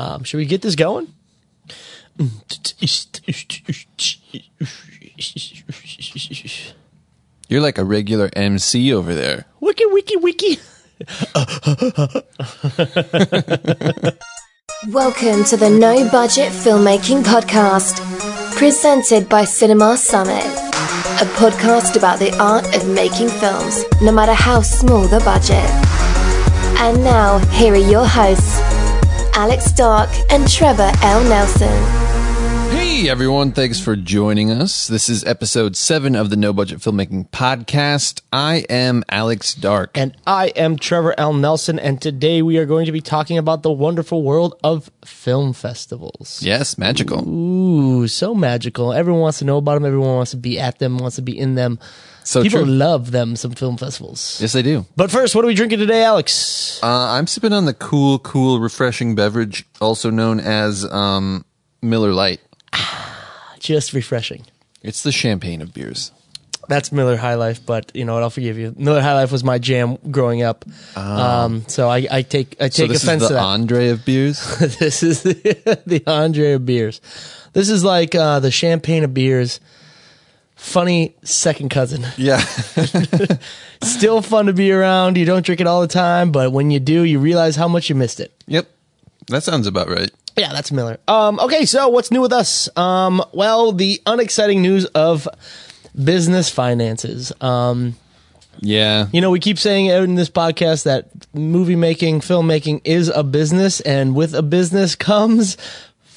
Um, should we get this going? You're like a regular MC over there. Wiki, wiki, wiki. Welcome to the No Budget Filmmaking Podcast, presented by Cinema Summit, a podcast about the art of making films, no matter how small the budget. And now, here are your hosts, Alex Dark and Trevor L. Nelson. Hey everyone, thanks for joining us. This is episode seven of the No Budget Filmmaking Podcast. I am Alex Dark. And I am Trevor L. Nelson, and today we are going to be talking about the wonderful world of film festivals. yes, magical. Ooh, so magical. Everyone wants to know about them. Everyone wants to be at them, wants to be in them. So People true. love them, some film festivals. Yes, they do. But first, what are we drinking today, Alex? Uh, I'm sipping on the cool, cool, refreshing beverage, also known as um, Miller Lite. Just refreshing. It's the champagne of beers. That's Miller High Life, but you know what? I'll forgive you. Miller High Life was my jam growing up. Um, so I, I take I. So take this offense is to that. Andre of beers. this is the, the Andre of beers. This is like uh, the champagne of beers. Funny second cousin. yeah, Still fun to be around. You don't drink it all the time, but when you do, you realize how much you missed it. yep. That sounds about right. Yeah, that's Miller. Um, okay, so what's new with us? Um, well, the unexciting news of business finances. Um, Yeah, you know, we keep saying in this podcast that movie making, filmmaking is a business, and with a business comes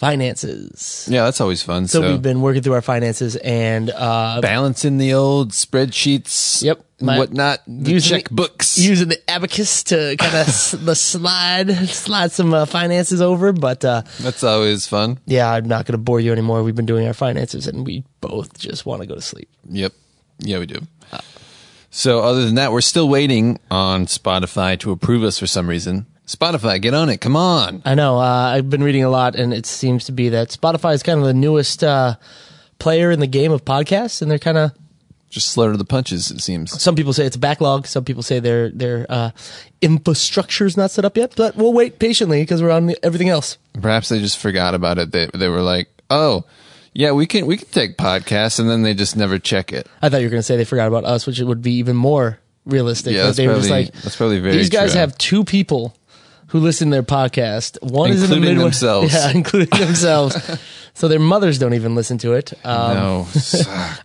finances. yeah. That's always fun. So, So, we've been working through our finances and uh, balancing the old spreadsheets. Yep. and My- whatnot. The using the- checkbooks. using the abacus to kind of s- the slide slide some uh, finances over. But uh, That's always fun. yeah, I'm not going to bore you anymore. We've been doing our finances, and we both just want to go to sleep. Yep. Yeah, we do. So, other than that, we're still waiting on Spotify to approve us for some reason. Spotify, get on it. Come on. I know. Uh, I've been reading a lot, and it seems to be that Spotify is kind of the newest uh, player in the game of podcasts, and they're kind of. Just slow to the punches, it seems. Some people say it's a backlog. Some people say their their uh, infrastructure is not set up yet. But we'll wait patiently because we're on everything else. Perhaps they just forgot about it. They, they were like, oh, yeah, we can, we can take podcasts, and then they just never check it. I thought you were going to say they forgot about us, which would be even more realistic. Yeah, that's they were just like, that's probably very These guys true. have two people who listen to their podcast. One is in the Including Midwest, themselves. yeah, including themselves. so their mothers don't even listen to it. Um, no.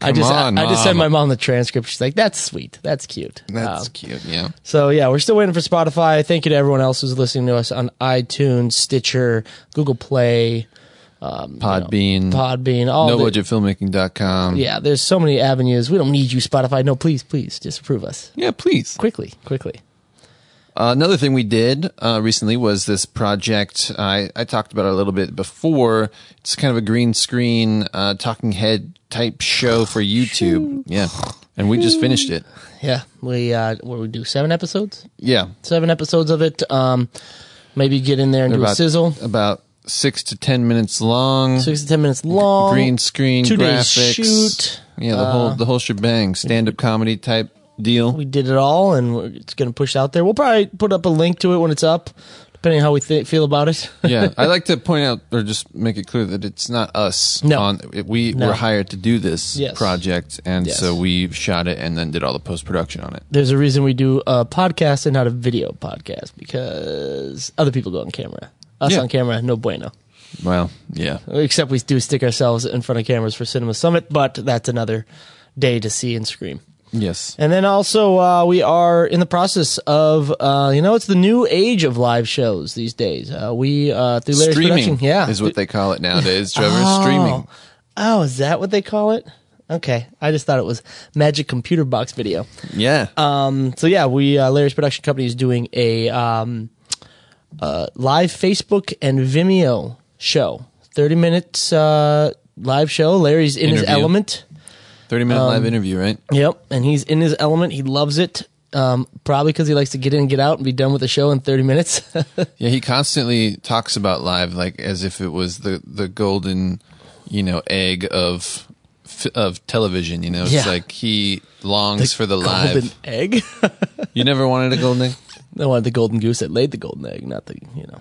I just on, I, I just sent my mom the transcript. She's like, "That's sweet. That's cute." That's Um, cute, yeah. so yeah, we're still waiting for Spotify. Thank you to everyone else who's listening to us on iTunes, Stitcher, Google Play, Podbean, Podbean, all the, nobudgetfilmmaking.com. Yeah, there's so many avenues. We don't need you, Spotify. No, please, please, just approve us Yeah, please. quickly, quickly. Uh, another thing we did uh, recently was this project. I, I talked about it a little bit before. It's kind of a green screen uh, talking head type show for YouTube. Yeah, and we just finished it. Yeah, we uh, what we do seven episodes, Yeah, seven episodes of it. Um, maybe get in there and do a sizzle. about six to ten minutes long. Six to ten minutes long. green screen, two days graphics. shoot. Yeah, the whole the whole shebang. Stand up comedy type deal. We did it all, and we're, it's going to push out there. We'll probably put up a link to it when it's up, depending on how we th- feel about it. yeah, I like to point out or just make it clear that it's not us. No. on, we No. were hired to do this Yes. project, and Yes. so we shot it and then did all the post production on it. There's a reason we do a podcast and not a video podcast because other people go on camera. Us Yeah. on camera, no bueno. Well, yeah, Except we do stick ourselves in front of cameras for Cinema Summit, but that's another day to see and scream. Yes, And then also, uh, we are in the process of, uh, you know, it's the new age of live shows these days. Uh, we, uh, through Larry's streaming production, yeah. is what they call it nowadays. Trevor, Oh. streaming. Oh, is that what they call it? Okay. I just thought it was Magic Computer Box Video. Yeah, Um, so yeah, we, uh, Larry's production company is doing a, um, uh, live Facebook and Vimeo show. 30 minutes, uh, live show. Larry's in his element. Thirty minute um, live interview, right? Yep, and he's in his element. He loves it. Um, probably because he likes to get in and get out and be done with the show in 30 minutes. Yeah, he constantly talks about live like as if it was the the golden, you know, egg of of television. You know, it's Yeah. like he longs for the golden live. egg. You never wanted a golden egg? I wanted the golden goose that laid the golden egg, not the, you know.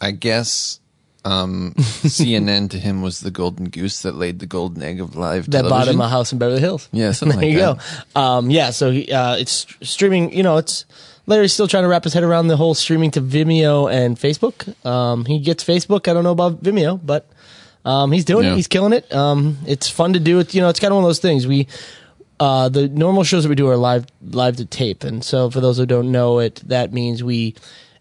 I guess um, CNN to him was the golden goose that laid the golden egg of live that bought him a house in Beverly Hills. Yeah, something there like you that. go. Um, yeah, so he, uh, it's streaming. You know, it's Larry's still trying to wrap his head around the whole streaming to Vimeo and Facebook. Um, he gets Facebook. I don't know about Vimeo, but um, he's doing Yeah. it. He's killing it. Um, it's fun to do it. You know, it's kind of one of those things. We uh, the normal shows that we do are live live to tape, and so for those who don't know it, that means we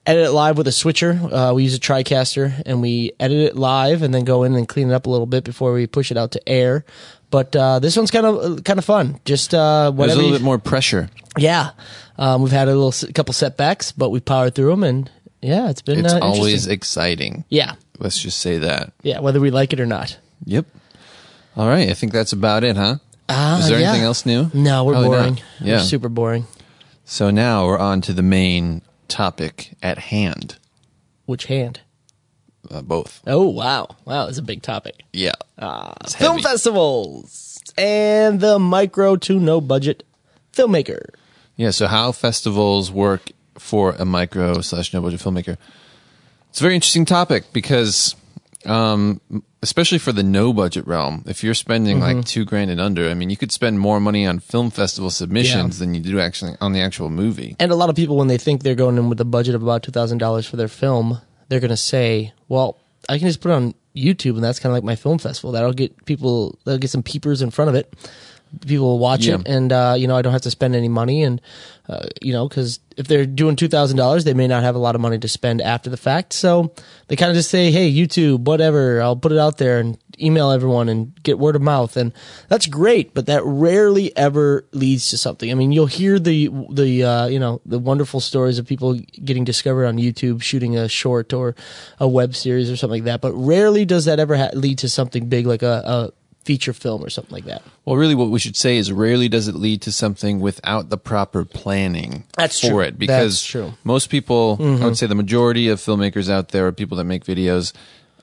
edit it live with a switcher. Uh, we use a TriCaster, and we edit it live, and then go in and clean it up a little bit before we push it out to air. But uh, this one's kind of kind of fun. Just uh, There's a little bit more pressure. yeah, um, we've had a little s- couple setbacks, but we powered through them, and yeah, it's been It's uh, always exciting. yeah, Let's just say that. yeah, whether we like it or not. Yep. All right. I think that's about it, huh? Ah, Is there yeah. anything else new? No, we're Probably not. boring. Yeah. We're super boring. So now we're on to the main topic at hand. Which hand? Uh, both. Oh wow, wow, it's a big topic. Yeah. Uh, film heavy. festivals and the micro to no budget filmmaker. Yeah. So how festivals work for a micro slash no budget filmmaker? It's a very interesting topic because, um, especially for the no budget realm, if you're spending Mm-hmm. like two grand and under, I mean, you could spend more money on film festival submissions than you do actually on the actual movie. And a lot of people, when they think they're going in with a budget of about two thousand dollars for their film, they're going to say, "Well, I can just put it on YouTube, and that's kind of like my film festival. That'll get people, that'll get some peepers in front of it. People will watch Yeah. it, and uh, you know, I don't have to spend any money. And uh, you know, because if they're doing two thousand dollars, they may not have a lot of money to spend after the fact. So they kind of just say, "Hey, YouTube, whatever, I'll put it out there and email everyone and get word of mouth." And that's great, but that rarely ever leads to something. I mean, you'll hear the the uh, you know the wonderful stories of people getting discovered on YouTube shooting a short or a web series or something like that, but rarely does that ever ha- lead to something big like a, a feature film or something like that. Well, really, what we should say is rarely does it lead to something without the proper planning That's for true. it. Because That's true. Mm-hmm. most people, I would say the majority of filmmakers out there, or people that make videos,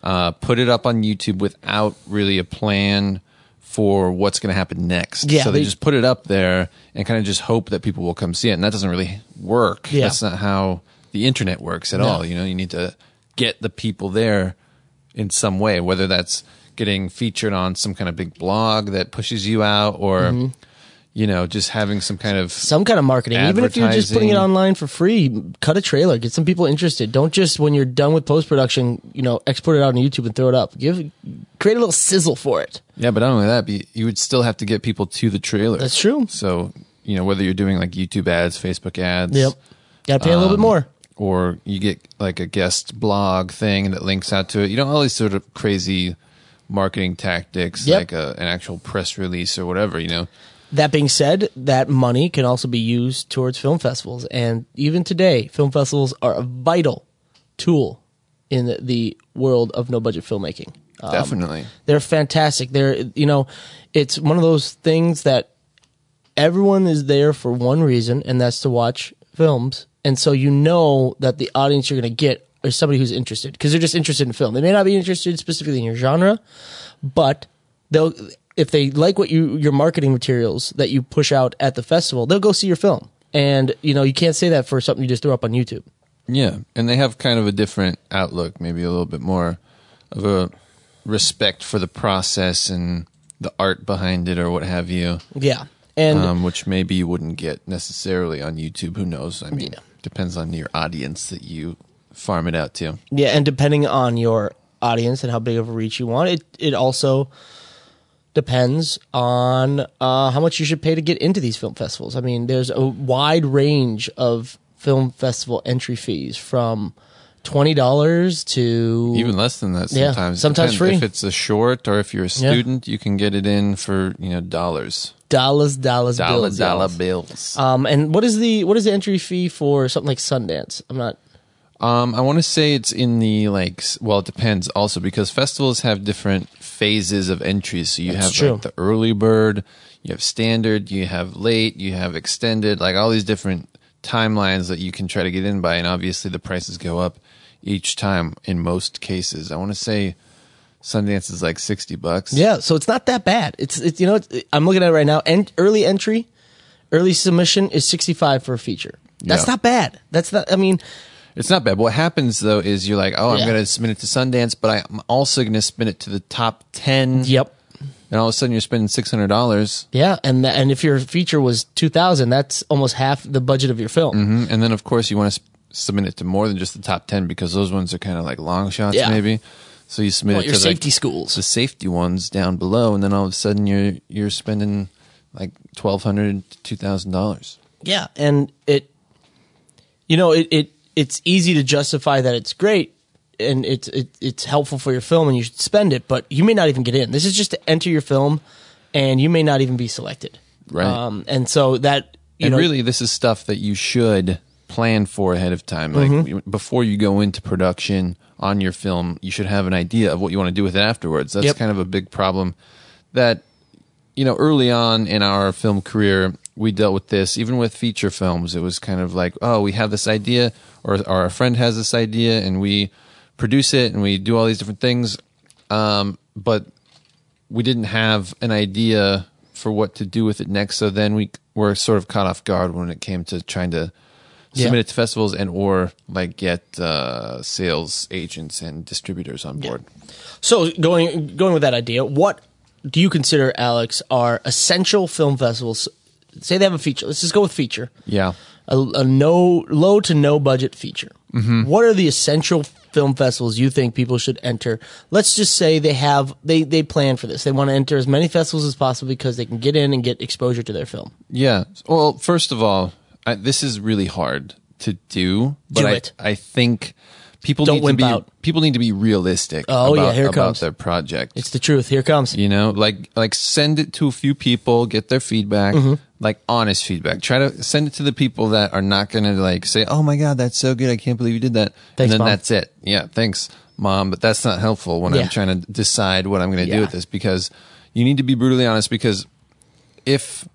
uh, put it up on YouTube without really a plan for what's going to happen next. Yeah, so they, they- just put it up there and kind of just hope that people will come see it, and that doesn't really work. Yeah. That's not how the internet works at No. all. You know, you need to get the people there in some way, whether that's getting featured on some kind of big blog that pushes you out or, Mm-hmm. you know, just having some kind of. some kind of marketing. Even if you're just putting it online for free, cut a trailer, get some people interested. Don't just when you're done with post production, you know, export it out on YouTube and throw it up. Give create a little sizzle for it. Yeah, but not only that, but you would still have to get people to the trailer. That's true. So, you know, whether you're doing like YouTube ads, Facebook ads. Yep. Got to pay a little bit Um, more. Or you get like a guest blog thing that links out to it. You know, all these sort of crazy marketing tactics, Yep. like a, an actual press release or whatever, you know. That being said, that money can also be used towards film festivals. And even today, film festivals are a vital tool in the, the world of no budget filmmaking. Um, Definitely. They're fantastic. They're, you know, it's one of those things that everyone is there for one reason, and that's to watch films. And so you know that the audience you're going to get is somebody who's interested because they're just interested in film. They may not be interested specifically in your genre, but they'll if they like what you your marketing materials that you push out at the festival, they'll go see your film. And you know you can't say that for something you just throw up on YouTube. Yeah, and they have kind of a different outlook, maybe a little bit more of a respect for the process and the art behind it or what have you, Yeah, and um, which maybe you wouldn't get necessarily on YouTube. Who knows? I mean, Yeah. depends on your audience that you farm it out to. Yeah, and depending on your audience and how big of a reach you want, it it also depends on uh, how much you should pay to get into these film festivals. I mean, there's a wide range of film festival entry fees from twenty dollars to Even less than that Yeah, sometimes. sometimes Depends. free. If it's a short or if you're a student, you can get it in for you know dollars, dollars, dollars, dollar bills, dollar bills. Um, and what is the what is the entry fee for something like Sundance? I'm not. Um, I want to say it's in the like. Well, it depends also because festivals have different phases of entries. So you That's have like the early bird, you have standard, you have late, you have extended, like all these different timelines that you can try to get in by, and obviously the prices go up each time in most cases. I want to say Sundance is like sixty bucks. Yeah, so it's not that bad. It's it's you know it's, I'm looking at it right now. And early entry, early submission is 65 for a feature. That's Yeah. not bad. That's not. I mean, It's not bad. What happens though is you're like, oh, I'm Yeah. going to submit it to Sundance, but I'm also going to submit it to the top ten. Yep. And all of a sudden, you're spending six hundred dollars, Yeah, and and if your feature was two thousand, that's almost half the budget of your film. Mm-hmm. and then of course you want to submit it to more than just the top ten because those ones are kind of like long shots, Yeah. maybe. So you submit Well, it your to safety like, schools. the safety ones down below, and then all of a sudden you're you're spending like twelve hundred to two thousand dollars. Yeah, and it, you know, it, it it's easy to justify that it's great and it's it, it's helpful for your film and you should spend it, but you may not even get in. This is just to enter your film, and you may not even be selected. Right. Um, and so that you and know, really, this is stuff that you should plan for ahead of time. Like Mm-hmm. before you go into production on your film, you should have an idea of what you want to do with it afterwards. That's Yep. kind of a big problem that you know early on in our film career we dealt with this even with feature films it was kind of like oh we have this idea or, or our friend has this idea and we produce it and we do all these different things um, but we didn't have an idea for what to do with it next. So then we were sort of caught off guard when it came to trying to submit Yeah. it to festivals and or like get uh, sales agents and distributors on board. So going going with that idea, what do you consider, Alex, are essential film festivals? Say they have a feature. Let's just go with feature. Yeah. A, a no low to no budget feature. Mm-hmm. What are the essential film festivals you think people should enter? Let's just say they have they they plan for this. They want to enter as many festivals as possible because they can get in and get exposure to their film. Yeah. Well, first of all, I, this is really hard to do, but Do I, it. I think people Don't need to be out. people need to be realistic Oh, about, yeah, here about comes. their project. It's the truth. Here comes. you know like like send it to a few people get their feedback Mm-hmm. Like honest feedback try to send it to the people that are not gonna like say oh my god that's so good i can't believe you did that Thanks, and then Mom. that's it yeah thanks mom but that's not helpful when Yeah. i'm trying to decide what i'm gonna Yeah. do with this because you need to be brutally honest because if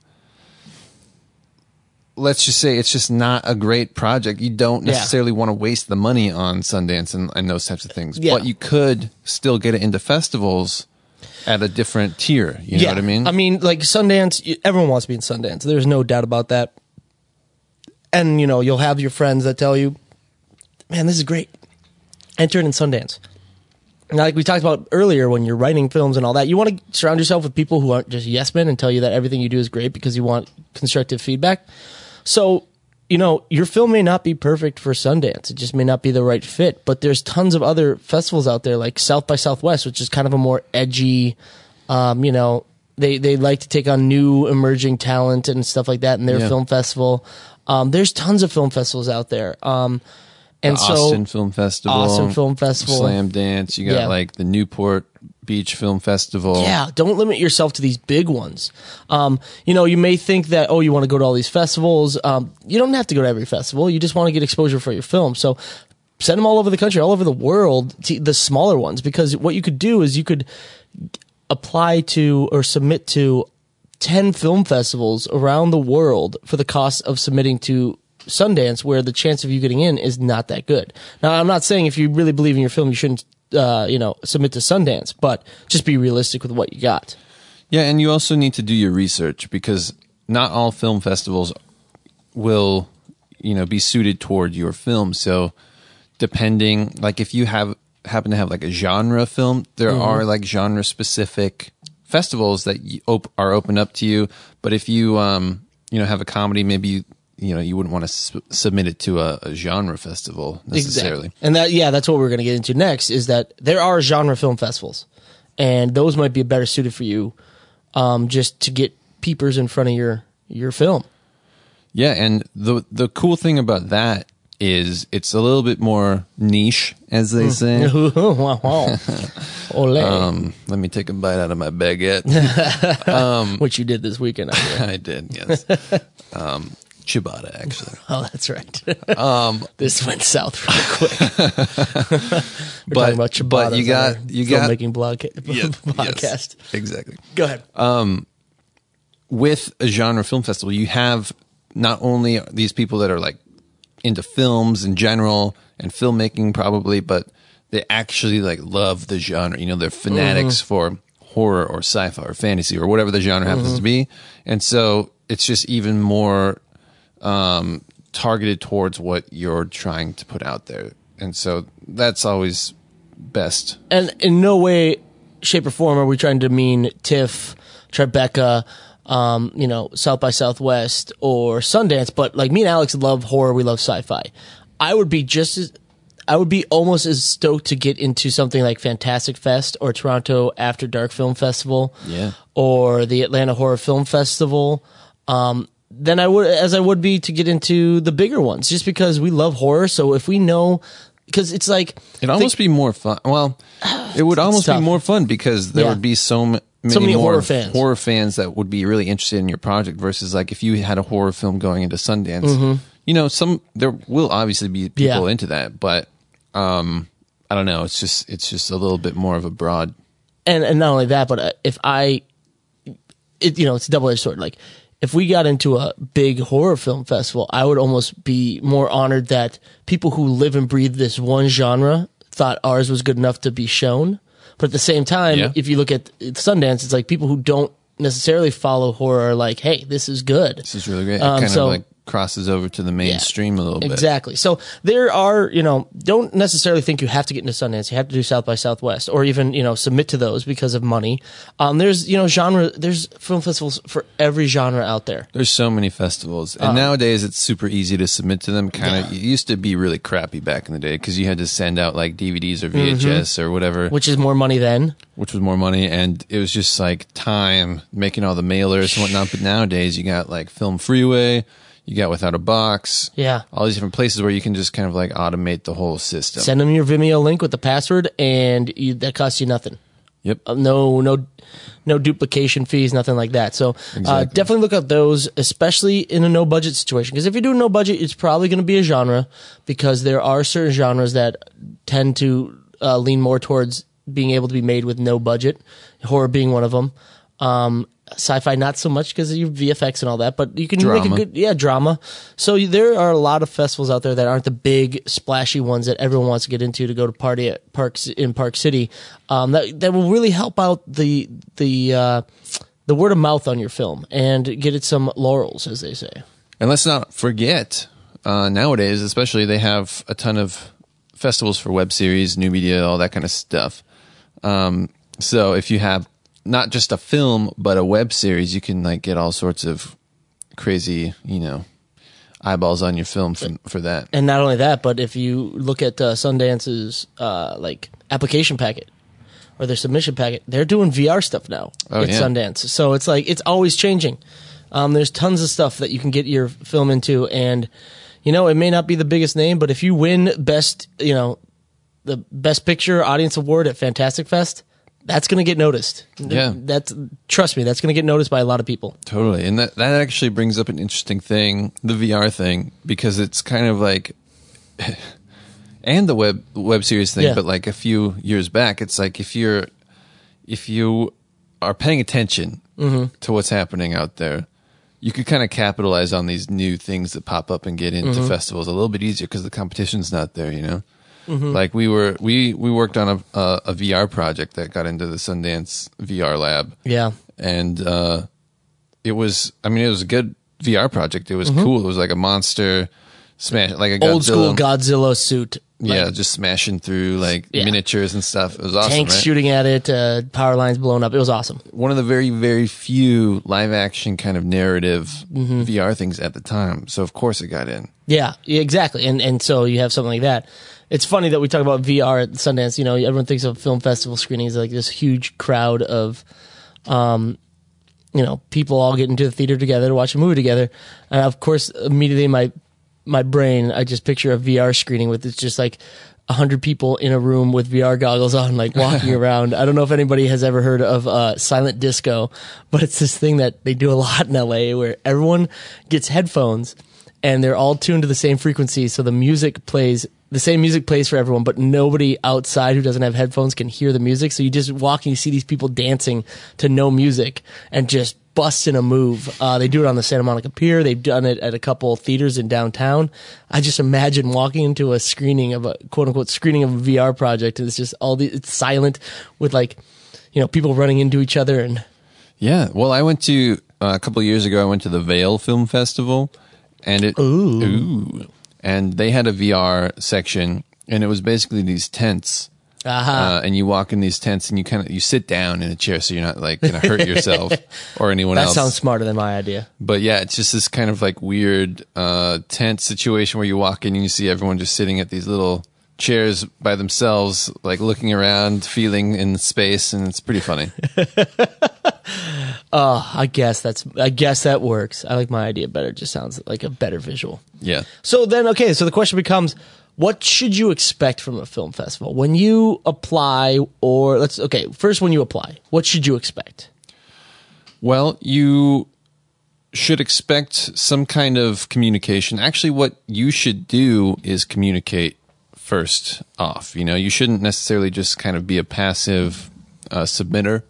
let's just say it's just not a great project you don't Yeah. necessarily want to waste the money on sundance and, and those types of things Yeah. but you could still get it into festivals at a different tier you know what i mean I mean, like Sundance, everyone wants to be in Sundance. There's no doubt about that. And you know, you'll have your friends that tell you, "Man, this is great. Enter it in Sundance." Now, like we talked about earlier, when you're writing films and all that, you want to surround yourself with people who aren't just yes men and tell you that everything you do is great because you want constructive feedback. So, you know, your film may not be perfect for Sundance. It just may not be the right fit. But there's tons of other festivals out there, like South by Southwest, which is kind of a more edgy, um, you know, they they like to take on new emerging talent and stuff like that in their Yeah. film festival. Um, there's tons of film festivals out there. Um, and the so Austin Film Festival, Austin Film Festival. Slamdance. You got Yeah. like the Newport Beach Film Festival. Yeah, don't limit yourself to these big ones. Um, you know, you may think that oh, you want to go to all these festivals. Um, you don't have to go to every festival. You just want to get exposure for your film. So send them all over the country, all over the world, to the smaller ones. Because what you could do is you could apply to or submit to 10 film festivals around the world for the cost of submitting to Sundance, where the chance of you getting in is not that good. Now, I'm not saying if you really believe in your film, you shouldn't, uh, you know, submit to Sundance, but just be realistic with what you got. Yeah, and you also need to do your research because not all film festivals will, you know, be suited toward your film. So, depending, like if you have happen to have like a genre film, there Mm-hmm. are like genre specific festivals that you op- are open up to you. But if you, um, you know, have a comedy, maybe you, you know, you wouldn't want to su- submit it to a, a genre festival necessarily. And that, yeah, that's what we're going to get into next is that there are genre film festivals and those might be better suited for you, um, just to get peepers in front of your, your film. Yeah, and the the cool thing about that is it's a little bit more niche, as they say. wow. Ole. Um, let me take a bite out of my baguette. which you did this weekend. I. I did, yes. Um, ciabatta, actually. Oh, that's right. Um, this went south real quick. We're But- talking about ciabattas but you got- you got- filmmaking blog podcast. exactly. Go ahead. Um, with a genre film festival, you have not only these people that are like into films in general and filmmaking, probably, but they actually like love the genre. You know, they're fanatics mm-hmm. for horror or sci-fi or fantasy or whatever the genre happens mm-hmm. to be, and so it's just even more um, targeted towards what you're trying to put out there, and so that's always best. and in no way, shape, or form are we trying to mean TIFF, Tribeca, um, you know, South by Southwest or Sundance. But like me and Alex love horror, we love sci-fi. I would be just as, I would be almost as stoked to get into something like Fantastic Fest or Toronto After Dark Film Festival, Yeah. or the Atlanta Horror Film Festival. Um, than I would as I would be to get into the bigger ones, just because we love horror. So if we know, because it's like It'd almost be more fun. Well, it would almost be more fun because there Yeah. would be so m- many, So many more horror fans. horror fans that would be really interested in your project versus like if you had a horror film going into Sundance. You know, some there will obviously be people Mm-hmm. Yeah. into that, but um, I don't know. It's just it's just a little bit more of a broad. and and not only that, but uh, if I, it you know, it's a double edged sword. Like if we got into a big horror film festival, I would almost be more honored that people who live and breathe this one genre thought ours was good enough to be shown. But at the same time, Yeah. if you look at Sundance, it's like people who don't necessarily follow horror are like, hey, this is good. This is really great. Um, kind so- of like crosses over to the mainstream a little bit. Exactly. So there are, you know, don't necessarily think you have to get into Sundance. You have to do South by Southwest or even, you know, submit to those because of money. Um, there's, you know, genre, there's film festivals for every genre out there. There's so many festivals, and nowadays it's super easy to submit to them. Kind of, it used to be really crappy back in the day because you had to send out like DVDs or VHS or whatever, Which is more money then. which was more money, and it was just like time making all the mailers and whatnot. But nowadays you got like Film Freeway, you got Without a Box, Yeah. all these different places where you can just kind of like automate the whole system. Send them your Vimeo link with the password and you, that costs you nothing. yep. Uh, no no no duplication fees nothing like that so uh, definitely look at those especially in a no budget situation because if you're doing no budget it's probably going to be a genre because there are certain genres that tend to uh, lean more towards being able to be made with no budget horror being one of them um, sci-fi not so much because of your VFX and all that, but you can make a good yeah drama. So there are a lot of festivals out there that aren't the big splashy ones that everyone wants to get into to go to party at parks in Park City. Um, that that will really help out the the uh, the word of mouth on your film and get it some laurels, as they say. And let's not forget, uh, nowadays, especially, they have a ton of festivals for web series, new media, all that kind of stuff. Um, so if you have not just a film, but a web series, you can like get all sorts of crazy, you know, eyeballs on your film for, for that. And not only that, but if you look at uh, Sundance's uh, like application packet or their submission packet, they're doing VR stuff now Oh, at yeah. Sundance. So it's like it's always changing. Um, there's tons of stuff that you can get your film into, and you know it may not be the biggest name, but if you win best, you know, the best picture audience award at Fantastic Fest, that's going to get noticed. Yeah. that's trust me, that's going to get noticed by a lot of people. Totally. And that, that actually brings up an interesting thing, the VR thing, because it's kind of like, and the web, web series thing, Yeah. but like a few years back, it's like if you're, if you are paying attention Mm-hmm. to what's happening out there, you could kind of capitalize on these new things that pop up and get into Mm-hmm. festivals a little bit easier because the competition's not there, you know? Mm-hmm. Like we were, we, we worked on a, a, a VR project that got into the Sundance VR lab Yeah, and uh, it was I mean it was a good VR project. It was cool. It was like a monster smash, like a Mm-hmm. old school Godzilla. Godzilla suit. yeah, just smashing through like Yeah. miniatures and stuff. It was awesome. tanks right? shooting at it, uh, power lines blown up. It was awesome. One of the very very few live action kind of narrative Mm-hmm. VR things at the time. So of course it got in. Yeah, yeah, exactly. And and so you have something like that. It's funny that we talk about VR at Sundance. You know, everyone thinks of film festival screenings like this huge crowd of, um, you know, people all get into the theater together to watch a movie together. And of course, immediately my my brain, I just picture a VR screening with it's just like a hundred people in a room with VR goggles on, like walking around. I don't know if anybody has ever heard of uh, silent disco, but it's this thing that they do a lot in LA where everyone gets headphones and they're all tuned to the same frequency, so the music plays the same music plays for everyone, but nobody outside who doesn't have headphones can hear the music. So you just walk and you see these people dancing to no music and just busting a move. Uh, they do it on the Santa Monica Pier. They've done it at a couple theaters in downtown. I just imagine walking into a screening of a quote unquote screening of a VR project, and it's just all the it's silent with like you know people running into each other and Yeah. Well, I went to uh, a couple of years ago. I went to the Vail Film Festival, and it ooh. And they had a VR section, and it was basically these tents. Aha. Uh, and you walk in these tents, and you kind of you sit down in a chair, so you're not like going to hurt yourself or anyone that else. That sounds smarter than my idea. But yeah, it's just this kind of like weird uh, tent situation where you walk in and you see everyone just sitting at these little chairs by themselves, like looking around, feeling in space, and it's pretty funny. Oh, I guess that's. I guess that works. I like my idea better. It just sounds like a better visual. yeah. So then, okay. So the question becomes, what should you expect from a film festival when you apply? Or let's okay. First, when you apply, what should you expect? Well, you should expect some kind of communication. Actually, what you should do is communicate first off. You know, you shouldn't necessarily just kind of be a passive uh, submitter.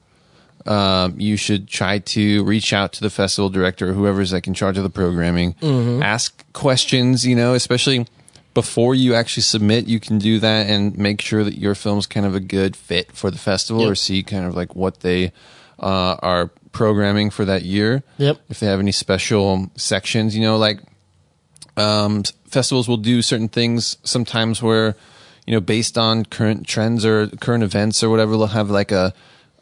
Um, you should try to reach out to the festival director or whoever's like in charge of the programming. Ask questions, you know, especially before you actually submit. You can do that and make sure that your film's kind of a good fit for the festival Yep. or see kind of like what they uh, are programming for that year. Yep. If they have any special sections, you know, like um, festivals will do certain things sometimes where, you know, based on current trends or current events or whatever, they'll have like a,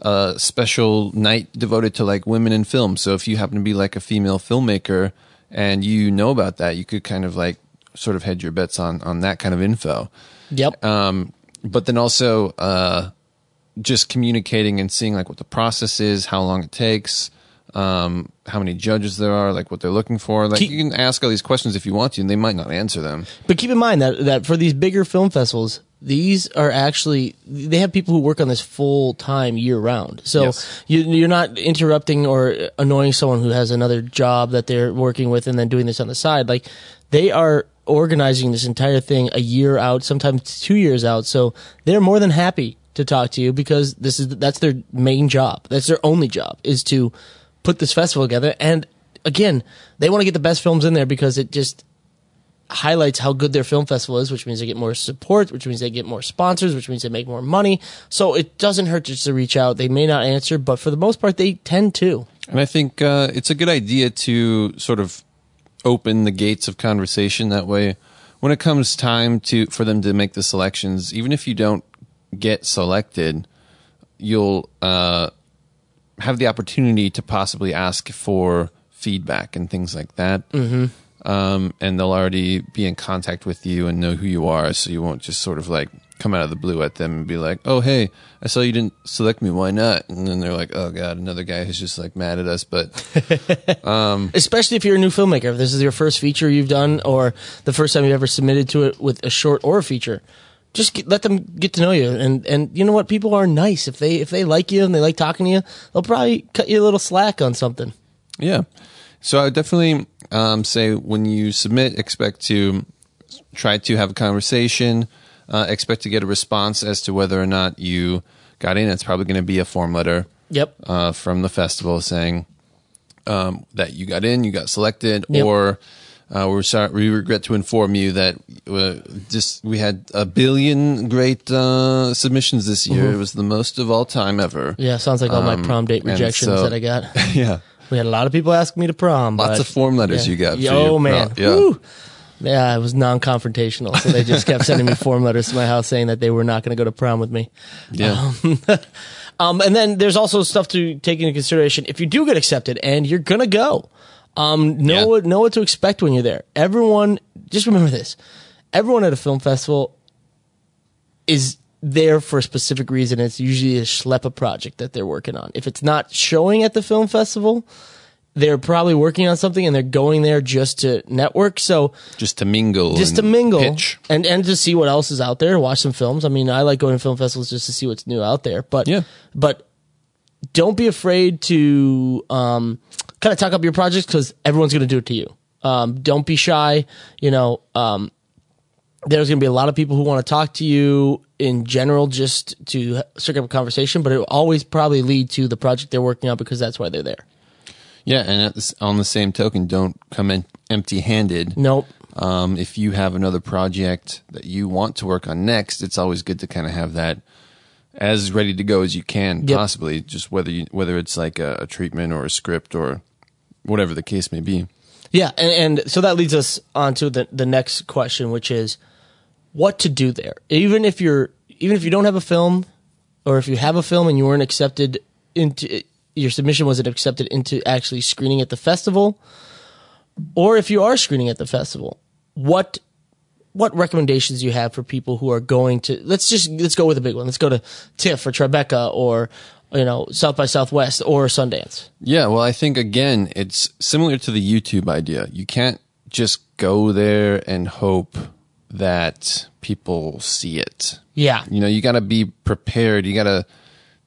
a special night devoted to like women in film. So if you happen to be like a female filmmaker and you know about that, you could kind of like sort of hedge your bets on on that kind of info. Yep. Um, but then also uh, just communicating and seeing like what the process is, how long it takes, um, how many judges there are, like what they're looking for. Like Keep- you can ask all these questions if you want to, and they might not answer them. But keep in mind that that for these bigger film festivals, these are actually they have people who work on this full time year round. So Yes. you, you're not interrupting or annoying someone who has another job that they're working with and then doing this on the side. Like they are organizing this entire thing a year out, sometimes two years out. So they're more than happy to talk to you because this is that's their main job. That's their only job is to put this festival together. And again, they want to get the best films in there because it just highlights how good their film festival is, which means they get more support, which means they get more sponsors, which means they make more money. So it doesn't hurt just to reach out. They may not answer, but for the most part, they tend to. And I think uh, it's a good idea to sort of open the gates of conversation that way. When it comes time to for them to make the selections, even if you don't get selected, you'll uh, have the opportunity to possibly ask for feedback and things like that. Mm-hmm. Um, and they'll already be in contact with you and know who you are, so you won't just sort of like come out of the blue at them and be like, "Oh, hey, I saw you didn't select me. Why not?" And then they're like, "Oh God, another guy who's just like mad at us." But Especially if you're a new filmmaker, if this is your first feature you've done or the first time you've ever submitted to it with a short or a feature. Just get, let them get to know you, and and you know what? People are nice. If they if they like you and they like talking to you, they'll probably cut you a little slack on something. Yeah. So I would definitely um, say when you submit, expect to try to have a conversation, uh, expect to get a response as to whether or not you got in. It's probably going to be a form letter Yep. uh, from the festival saying um, that you got in, you got selected, Yep. or uh, we're sorry, we regret to inform you that uh, just we had a billion great uh, submissions this year. It was the most of all time ever. Yeah, sounds like all my Um, prom date rejections so- that I got. yeah. We had a lot of people ask me to prom. Lots of form letters you got for oh man, yeah. Woo. Yeah, it was non-confrontational, so they just kept sending me form letters to my house saying that they were not going to go to prom with me. Yeah. Um, and then there's also stuff to take into consideration if you do get accepted and you're gonna go. Um, know Yeah. what know what to expect when you're there. Everyone, just remember this: everyone at a film festival is there for a specific reason. It's usually a schleppa project that they're working on. If it's not showing at the film festival, they're probably working on something and they're going there just to network. So just to mingle, just to mingle pitch. and and to see what else is out there, watch some films. I mean, I like going to film festivals just to see what's new out there. But Yeah. but don't be afraid to um, kind of talk up your projects because everyone's going to do it to you. Um, don't be shy. You know, um, there's going to be a lot of people who want to talk to you in general just to strike up a conversation, but it will always probably lead to the project they're working on because that's why they're there. Yeah, and at this, on the same token, don't come in empty-handed. Nope. Um, if you have another project that you want to work on next, it's always good to kind of have that as ready to go as you can, Yep. possibly. Just whether you, whether it's like a, a treatment or a script or whatever the case may be. Yeah, and, and so that leads us on to the the next question, which is what to do there. Even if you're even if you don't have a film, or if you have a film and you weren't accepted into your submission wasn't accepted into actually screening at the festival, or if you are screening at the festival, what what recommendations do you have for people who are going to let's just let's go with a big one. Let's go to TIFF or Tribeca or you know South by Southwest or Sundance. Yeah, well, I think again, it's similar to the YouTube idea. You can't just go there and hope that people see it. Yeah. You know, you got to be prepared. You got to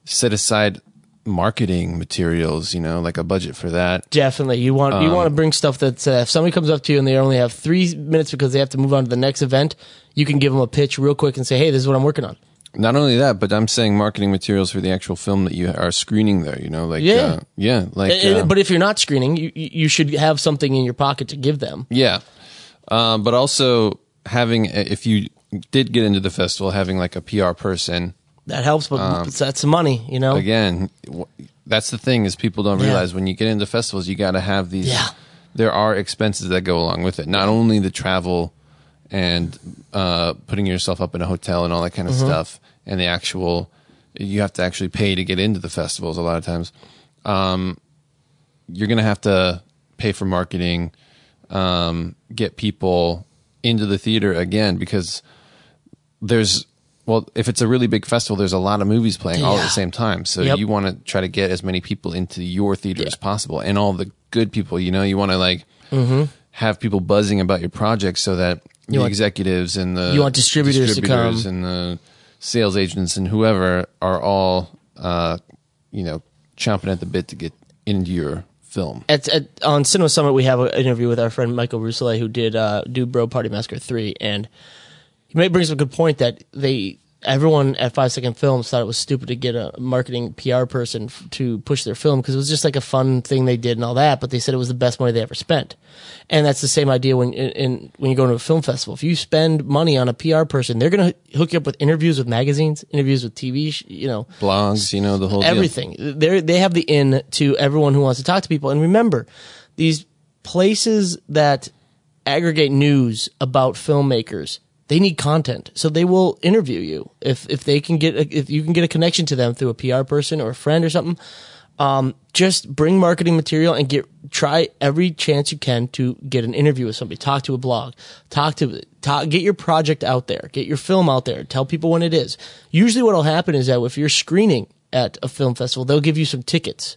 set aside marketing materials, you know, like a budget for that. Definitely, you want you want to bring stuff that uh, if somebody comes up to you and they only have three minutes because they have to move on to the next event, you can give them a pitch real quick and say, "Hey, this is what I'm working on." Not only that, but I'm saying marketing materials for the actual film that you are screening there, you know, like, Yeah. uh, yeah, like, And- uh, but if you're not screening, you you should have something in your pocket to give them. Yeah. Um, but also having, if you did get into the festival, having like a PR person, That helps, but that's money, you know. Um, again, that's the thing is people don't Yeah. realize when you get into festivals, you got to have these, Yeah. there are expenses that go along with it. Not only the travel and, uh, putting yourself up in a hotel and all that kind of Mm-hmm. stuff and the actual, you have to actually pay to get into the festivals a lot of times. Um, you're going to have to pay for marketing, um, get people into the theater again because there's well, if it's a really big festival, there's a lot of movies playing all at the same time. So Yep. you want to try to get as many people into your theater as possible, and all the good people. You know, you want to like have people buzzing about your project so that the want- executives and the you want distributors to come. and the sales agents and whoever are all, uh, you know, chomping at the bit to get into your film. At, at on Cinema Summit, we have an interview with our friend Michael Rousselet, who did uh, do Bro Party Massacre three, and he brings up a good point that they everyone at Five Second Films thought it was stupid to get a marketing PR person f- to push their film because it was just like a fun thing they did and all that, but they said it was the best money they ever spent, and that's the same idea when in, in when you go to a film festival. If you spend money on a PR person, they're gonna hook you up with interviews with magazines, interviews with TV, sh- you know, Blogs, you know, the whole everything. They they have the in to everyone who wants to talk to people. And remember, these places that aggregate news about filmmakers, they need content, so they will interview you if if they can get a, if you can get a connection to them through a PR person or a friend or something. Um, just bring marketing material and get try every chance you can to get an interview with somebody, talk to a blog, talk to talk, get your project out there, get your film out there, tell people when it is. Usually, what'll happen is that if you're screening at a film festival, they'll give you some tickets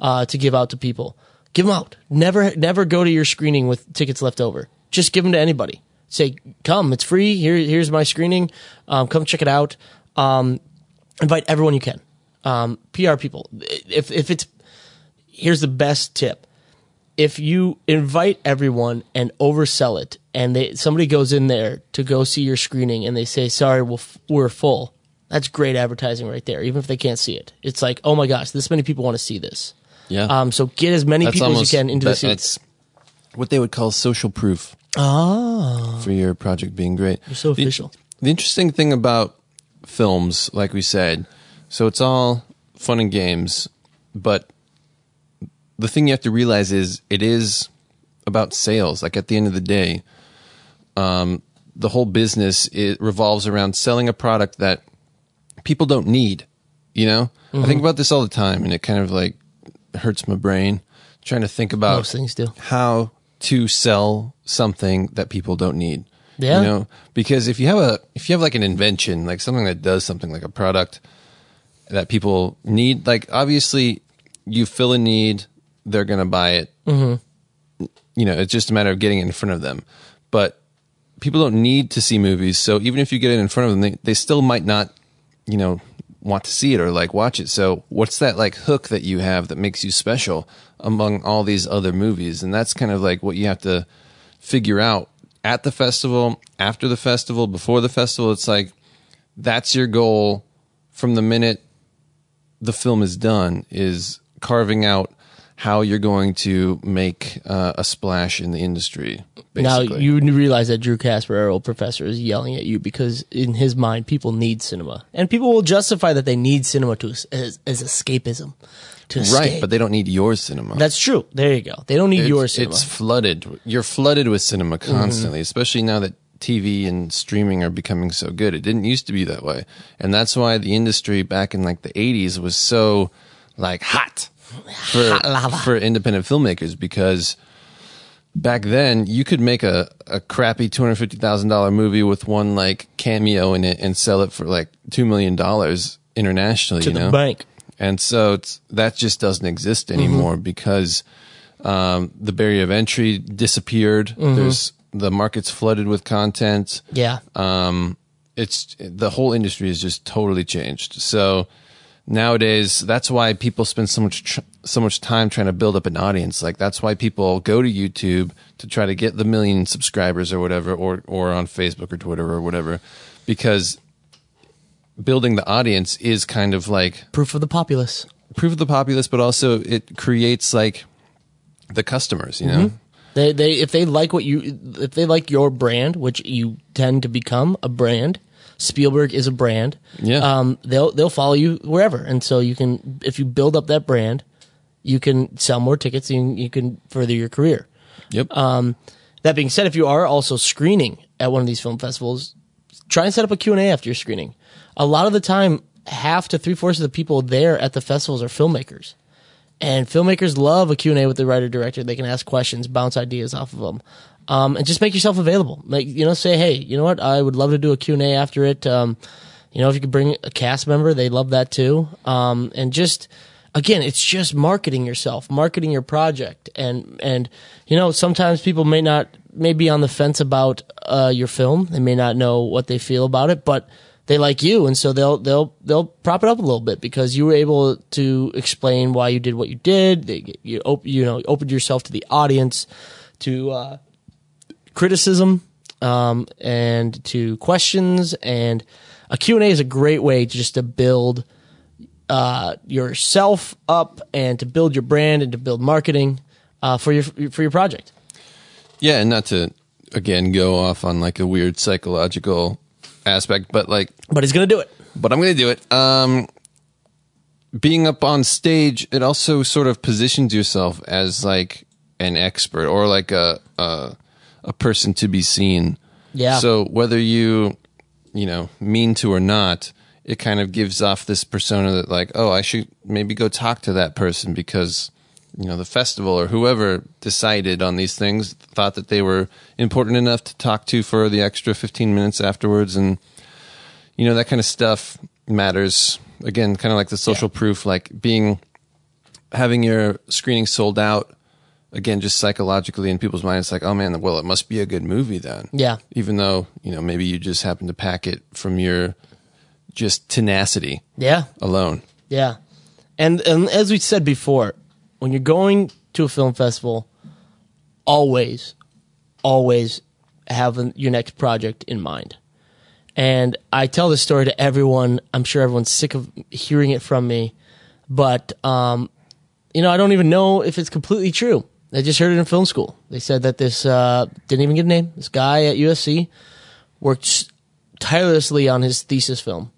uh, to give out to people. Give them out. Never, never go to your screening with tickets left over. Just give them to anybody. Say, come, it's free. Here, here's my screening. Um, come check it out. Um, invite everyone you can. Um, PR people. If if it's here's the best tip. If you invite everyone and oversell it, and they somebody goes in there to go see your screening, and they say, "Sorry, we'll, f- we're full," that's great advertising right there. Even if they can't see it, it's like, "Oh my gosh, this many people want to see this." Yeah. Um, so get as many That's people almost as you can into the that- seats. That's what they would call social proof. For your project being great. You're Ah. so official. The, interesting thing about films, like we said, so it's all fun and games, but the thing you have to realize is it is about sales. Like at the end of the day, um, the whole business it revolves around selling a product that people don't need. You know, I Mm-hmm. think about this all the time, and it kind of like hurts my brain trying to think about Most things do. how to sell something that people don't need. Yeah. You know, because if you have a if you have like an invention, like something that does something like a product that people need, like obviously you fill a need, they're going to buy it. Mm-hmm. You know, it's just a matter of getting it in front of them. But people don't need to see movies, so even if you get it in front of them, they, they still might not, you know, want to see it or like watch it. So what's that like hook that you have that makes you special among all these other movies? And that's kind of like what you have to figure out at the festival, after the festival, before the festival. It's like that's your goal from the minute the film is done is carving out how you're going to make uh, a splash in the industry. Now you realize that Drew Casper, our old professor, is yelling at you because in his mind, people need cinema, and people will justify that they need cinema to as, as escapism. to Right, escape. but they don't need your cinema. That's true. There you go. They don't need it's, your cinema. It's flooded. You're flooded with cinema Mm-hmm. constantly, especially now that TV and streaming are becoming so good. It didn't used to be that way. And that's why the industry back in like the 80s was so like hot for, for independent filmmakers because back then you could make a, a crappy $250,000 movie with one like cameo in it and sell it for like $2 million internationally, to you the know? bank. And so it's, that just doesn't exist anymore because um, the barrier of entry disappeared. There's the market's flooded with content. Yeah. Um, it's the whole industry has just totally changed. So nowadays, that's why people spend so much tr- so much time trying to build up an audience. Like that's why people go to YouTube to try to get the million subscribers or whatever, or or on Facebook or Twitter or whatever, because building the audience is kind of like Proof of the populace. proof of the populace, but also it creates like the customers, you know? Mm-hmm. They they if they like what you if they like your brand, which you tend to become a brand. Spielberg is a brand. Yeah. Um, they'll they'll follow you wherever, and so you can if you build up that brand, you can sell more tickets and you can further your career. Yep. Um, that being said, if you are also screening at one of these film festivals, try and set up a Q&A after your screening. A lot of the time, half to three fourths of the people there at the festivals are filmmakers. And filmmakers love a Q&A with the writer director. They can ask questions, bounce ideas off of them. Um, and just make yourself available. Like, you know, say, hey, you know what? I would love to do a Q&A after it. Um, you know, if you could bring a cast member, they love that too. Um, and just, again, it's just marketing yourself, marketing your project. And, and, you know, sometimes people may not, may be on the fence about, uh, your film. They may not know what they feel about it, but they like you. And so they'll, they'll, they'll prop it up a little bit because you were able to explain why you did what you did. They, you, op- you know, opened yourself to the audience, to, uh, criticism um, and to questions and a q&a is a great way to just to build uh, yourself up and to build your brand and to build marketing uh, for your for your project Yeah, and not to again go off on like a weird psychological aspect, but like but he's gonna do it but I'm to do it. Um being up on stage, it also sort of positions yourself as like an expert or like a a, a person to be seen. Yeah. So whether you you know mean to or not, it kind of gives off this persona that like, oh, I should maybe go talk to that person because you know the festival or whoever decided on these things thought that they were important enough to talk to for the extra 15 minutes afterwards and you know that kind of stuff matters again kind of like the social proof like being having your screening sold out again just psychologically in people's minds it's like oh man well it must be a good movie then Yeah. even though you know maybe you just happen to pack it from your just tenacity yeah alone Yeah. And and as we said before, when you're going to a film festival, always, always have your next project in mind. And I tell this story to everyone. I'm sure everyone's sick of hearing it from me, but um, you know, I don't even know if it's completely true. I just heard it in film school. They said that this uh, didn't even get a name. This guy at USC worked tirelessly on his thesis film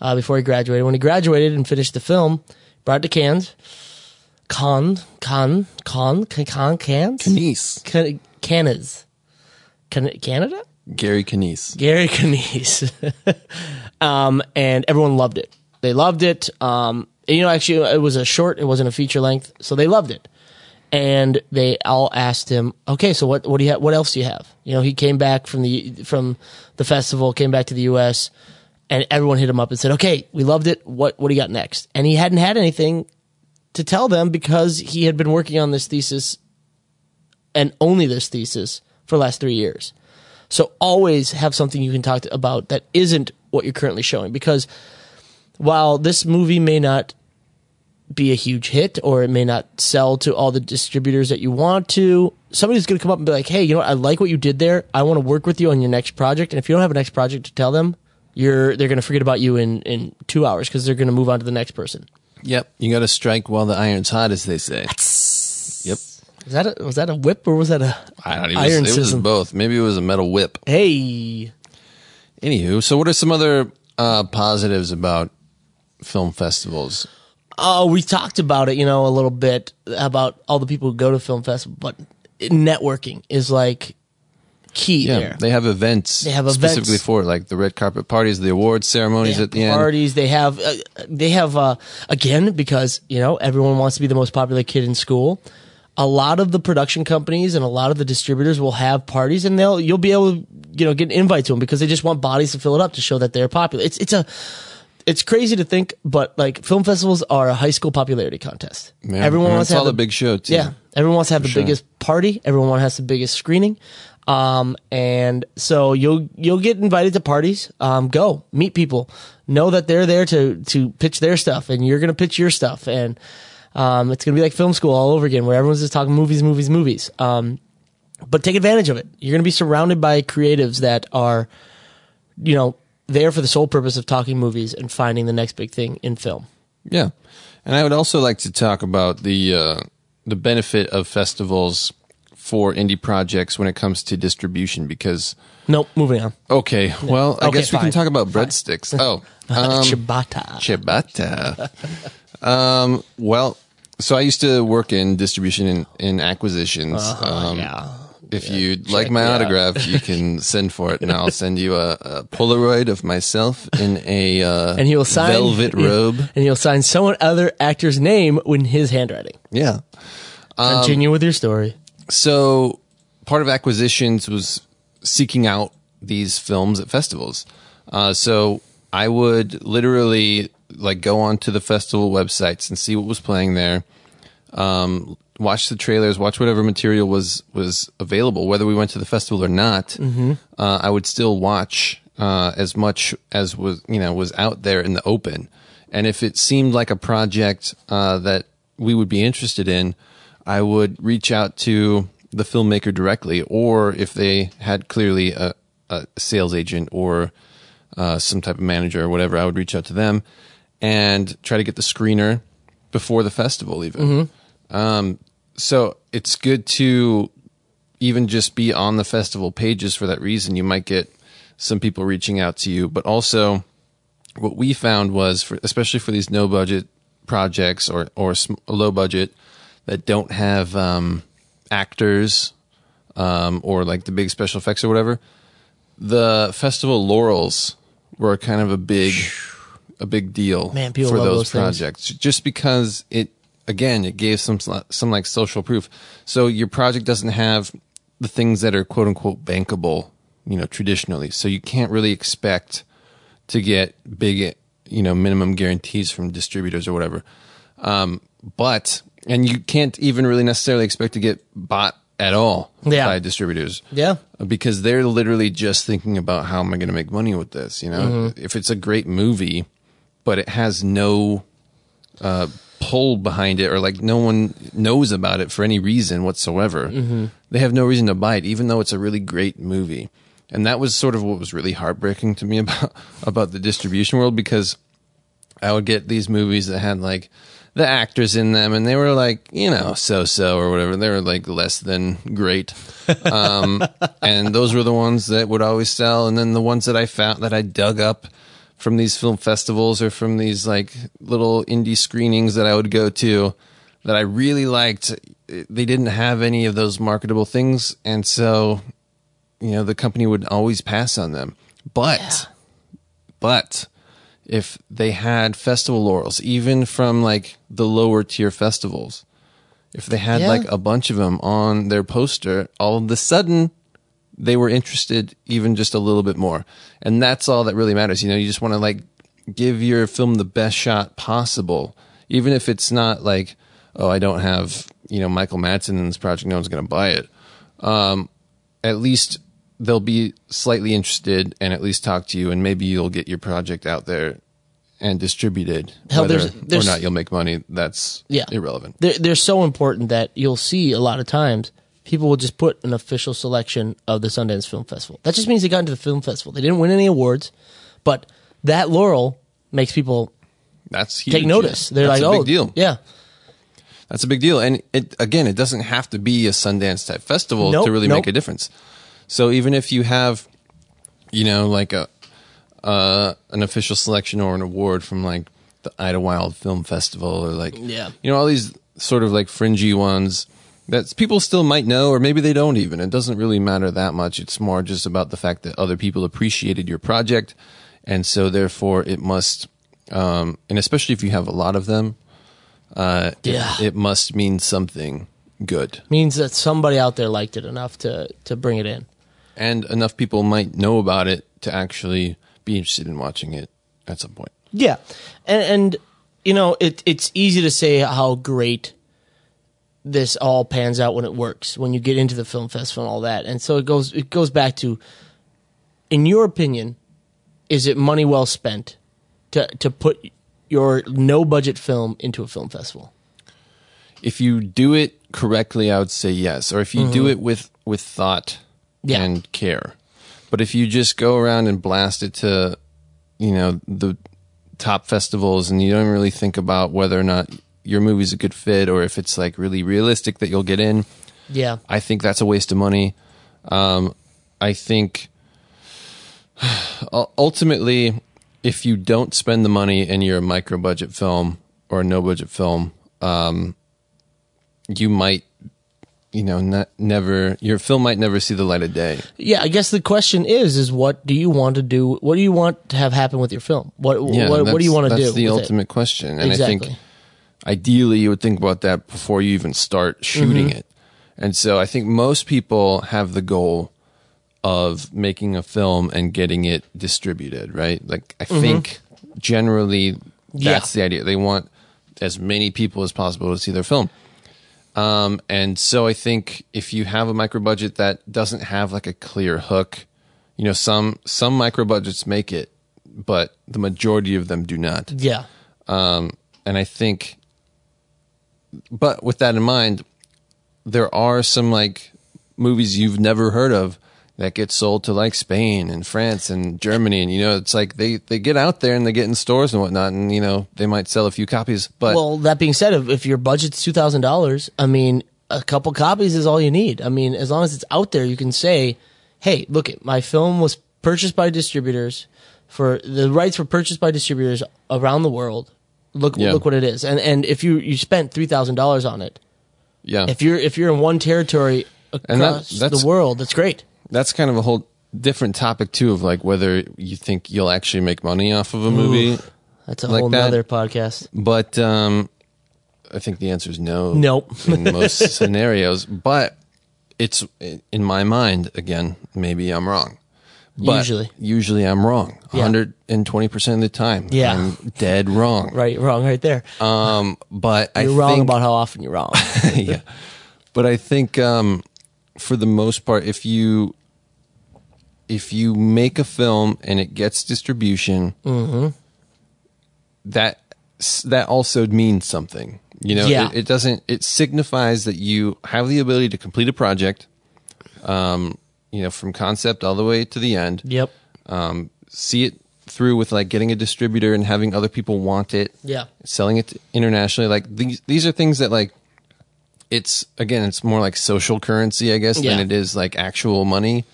uh, before he graduated. When he graduated and finished the film, brought it to Cannes. Cannes, Cannes, Cannes, Cannes, Cannes, Canese Can- Cannes, Can- Canada. Gary Canese Gary Canese. um, and everyone loved it. They loved it. Um, you know, actually, it was a short. It wasn't a feature length, so they loved it. And they all asked him, "Okay, so what? What do you? Ha- what else do you have?" You know, he came back from the from the festival, came back to the U.S., and everyone hit him up and said, "Okay, we loved it. What what do you got next?" And he hadn't had anything to tell them because he had been working on this thesis and only this thesis for the last three years. So always have something you can talk about that isn't what you're currently showing because while this movie may not be a huge hit or it may not sell to all the distributors that you want to, somebody's going to come up and be like, "Hey, you know what? I like what you did there. I want to work with you on your next project." And if you don't have a next project to tell them, you're they're going to forget about you in in 2 hours cuz they're going to move on to the next person. yep you got to strike while the iron's hot as they say yep Was that a, was that a whip or was that a I don't even iron it was both maybe it was a metal whip Hey, Anywho, so what are some other uh, positives about film festivals? Oh, we talked about it, you know, a little bit about all the people who go to film festival, but networking is like key Yeah, there. they have events. They have events. specifically for it, like the red carpet parties, the awards ceremonies at the have end. parties. They have uh, they have uh, again because you know everyone wants to be the most popular kid in school. A lot of the production companies and a lot of the distributors will have parties, and they'll you'll be able to you know get an invite to them because they just want bodies to fill it up to show that they're popular. It's it's a it's crazy to think, but like film festivals are a high school popularity contest. Yeah, Everyone wants to have the big show too. yeah, everyone wants to have the sure. biggest party. Everyone has the biggest screening. Um, and so you'll you'll get invited to parties. Um, go meet people. Know that they're there to to pitch their stuff, and you're gonna pitch your stuff, and um, it's gonna be like film school all over again, where everyone's just talking movies, movies, movies. Um, but take advantage of it. You're gonna be surrounded by creatives that are, you know, there for the sole purpose of talking movies and finding the next big thing in film. Yeah, and I would also like to talk about the uh, the benefit of festivals for indie projects when it comes to distribution. Because Nope, moving on. okay, well, I Okay, guess we fine. can talk about breadsticks. Oh, um, Chibata. ciabatta. um, well, so I used to work in distribution and in acquisitions. um, Uh-huh, yeah. If you'd like my autograph, you can send for it, and I'll send you a, a Polaroid of myself in a uh, and he will sign velvet robe. and he'll sign someone other actor's name in his handwriting. Yeah. Um, Continue with your story. So part of acquisitions was seeking out these films at festivals. Uh, so I would literally like go onto the festival websites and see what was playing there. Um, watch the trailers, watch whatever material was was available, whether we went to the festival or not. Uh, I would still watch uh, as much as was you know was out there in the open, and if it seemed like a project uh, that we would be interested in, I would reach out to the filmmaker directly, or if they had clearly a, a sales agent or uh, some type of manager or whatever, I would reach out to them and try to get the screener before the festival, even. Um, so it's good to even just be on the festival pages for that reason. You might get some people reaching out to you, but also what we found was, for, especially for these no budget projects or or sm- low budget that don't have um, actors um, or like the big special effects or whatever, the festival laurels were kind of a big a big deal Man, for those, those projects just because it again it gave some some like social proof so your project doesn't have the things that are quote unquote bankable you know traditionally so you can't really expect to get big you know minimum guarantees from distributors or whatever um, but and you can't even really necessarily expect to get bought at all Yeah. by distributors Yeah. because they're literally just thinking about how am I going to make money with this. You know, Mm-hmm. if it's a great movie, but it has no uh, pull behind it, or like no one knows about it for any reason whatsoever, Mm-hmm. they have no reason to buy it, even though it's a really great movie. And that was sort of what was really heartbreaking to me about about the distribution world because I would get these movies that had like the actors in them and they were like, you know, so so or whatever. They were like less than great. Um, and those were the ones that would always sell. And then the ones that I found that I dug up from these film festivals or from these like little indie screenings that I would go to that I really liked, they didn't have any of those marketable things. And so, you know, the company would always pass on them. But, but if they had festival laurels, even from like the lower tier festivals, if they had Yeah. like a bunch of them on their poster, all of a sudden they were interested even just a little bit more. And that's all that really matters. You know, you just want to like give your film the best shot possible, even if it's not like, oh, I don't have, you know, Michael Madsen in this project. No one's going to buy it. Um, at least they'll be slightly interested and at least talk to you and maybe you'll get your project out there and distributed. Hell, Whether there's- there's- or not you'll make money, that's Yeah. irrelevant. They're, they're so important that you'll see a lot of times people will just put an official selection of the Sundance Film Festival. That just means they got into the film festival. They didn't win any awards, but that laurel makes people That's huge. take notice. yeah. They're That's like, a big oh, deal. yeah. That's a big deal. And it again, it doesn't have to be a Sundance type festival Nope, to really nope. make a difference. So even if you have, you know, like a uh, an official selection or an award from like the Idlewild Film Festival or like Yeah. you know all these sort of like fringy ones that people still might know or maybe they don't even. It doesn't really matter that much. It's more just about the fact that other people appreciated your project and so therefore it must um and especially if you have a lot of them uh it- Yeah. it, must mean something good. Means that somebody out there liked it enough to to bring it in. And enough people might know about it to actually be interested in watching it at some point. Yeah, and, and you know it it's easy to say how great this all pans out when it works when you get into the film festival and all that, and so it goes it goes back to, in your opinion, is it money well spent to to put your no budget film into a film festival? if you do it correctly, I would say yes. Or if you do it with with thought Mm-hmm. Yeah. and care. But if you just go around and blast it to, you know, the top festivals and you don't really think about whether or not your movie's a good fit or if it's like really realistic that you'll get in, Yeah, I think that's a waste of money. Um, I think ultimately, if you don't spend the money and you're a micro budget film or a no budget film, um, you might, you know, not, never your film might never see the light of day. yeah. I guess the question is is what do you want to do? What do you want to have happen with your film? What Yeah, what, what do you want to do That's the with it? ultimate question, and I Exactly. think ideally you would think about that before you even start shooting Mm-hmm. it. And so I think most people have the goal of making a film and getting it distributed, right? Like I think generally Mm-hmm. Yeah. that's the idea. They want as many people as possible to see their film. Um, and so I think if you have a micro budget that doesn't have like a clear hook, you know, some some micro budgets make it, but the majority of them do not. Yeah, Um, and I think, but with that in mind, there are some like movies you've never heard of that get sold to like Spain and France and Germany, and you know, it's like they they get out there and they get in stores and whatnot, and you know, they might sell a few copies, but well, that being said, if, if your budget's two thousand dollars, I mean, a couple copies is all you need. I mean, as long as it's out there, you can say, "Hey, look, it my film was purchased by distributors for the rights were purchased by distributors around the world. Look, Yeah. look what it is." And and if you you spent three thousand dollars on it, yeah, if you're if you're in one territory that- across that's- the world, that's great. that's kind of a whole different topic too of like whether you think you'll actually make money off of a movie. That's a Like whole that. nother podcast. But um, I think the answer is no. Nope. in most scenarios. But it's in my mind again. Maybe I'm wrong. But Usually. usually I'm wrong. Yeah. 120 percent of the time. Yeah. I'm dead wrong. Right, wrong, right there. Um, but I you're wrong think, about how often you're wrong. yeah. But I think um, for the most part, if you if you make a film and it gets distribution, Mm-hmm. that that also means something. You know, Yeah. it, it doesn't. It signifies that you have the ability to complete a project. Um, you know, from concept all the way to the end. yep. Um, see it through with like getting a distributor and having other people want it Yeah. selling it internationally. Like these, these are things that like, it's again, it's more like social currency, I guess, Yeah. than it is like actual money.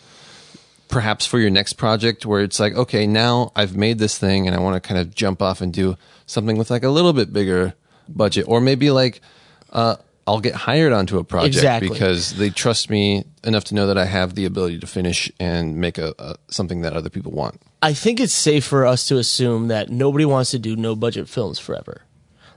Perhaps for your next project where it's like, okay, now I've made this thing and I want to kind of jump off and do something with like a little bit bigger budget, or maybe like, uh, I'll get hired onto a project Exactly. because they trust me enough to know that I have the ability to finish and make a, a something that other people want. I think it's safe for us to assume that nobody wants to do no budget films forever.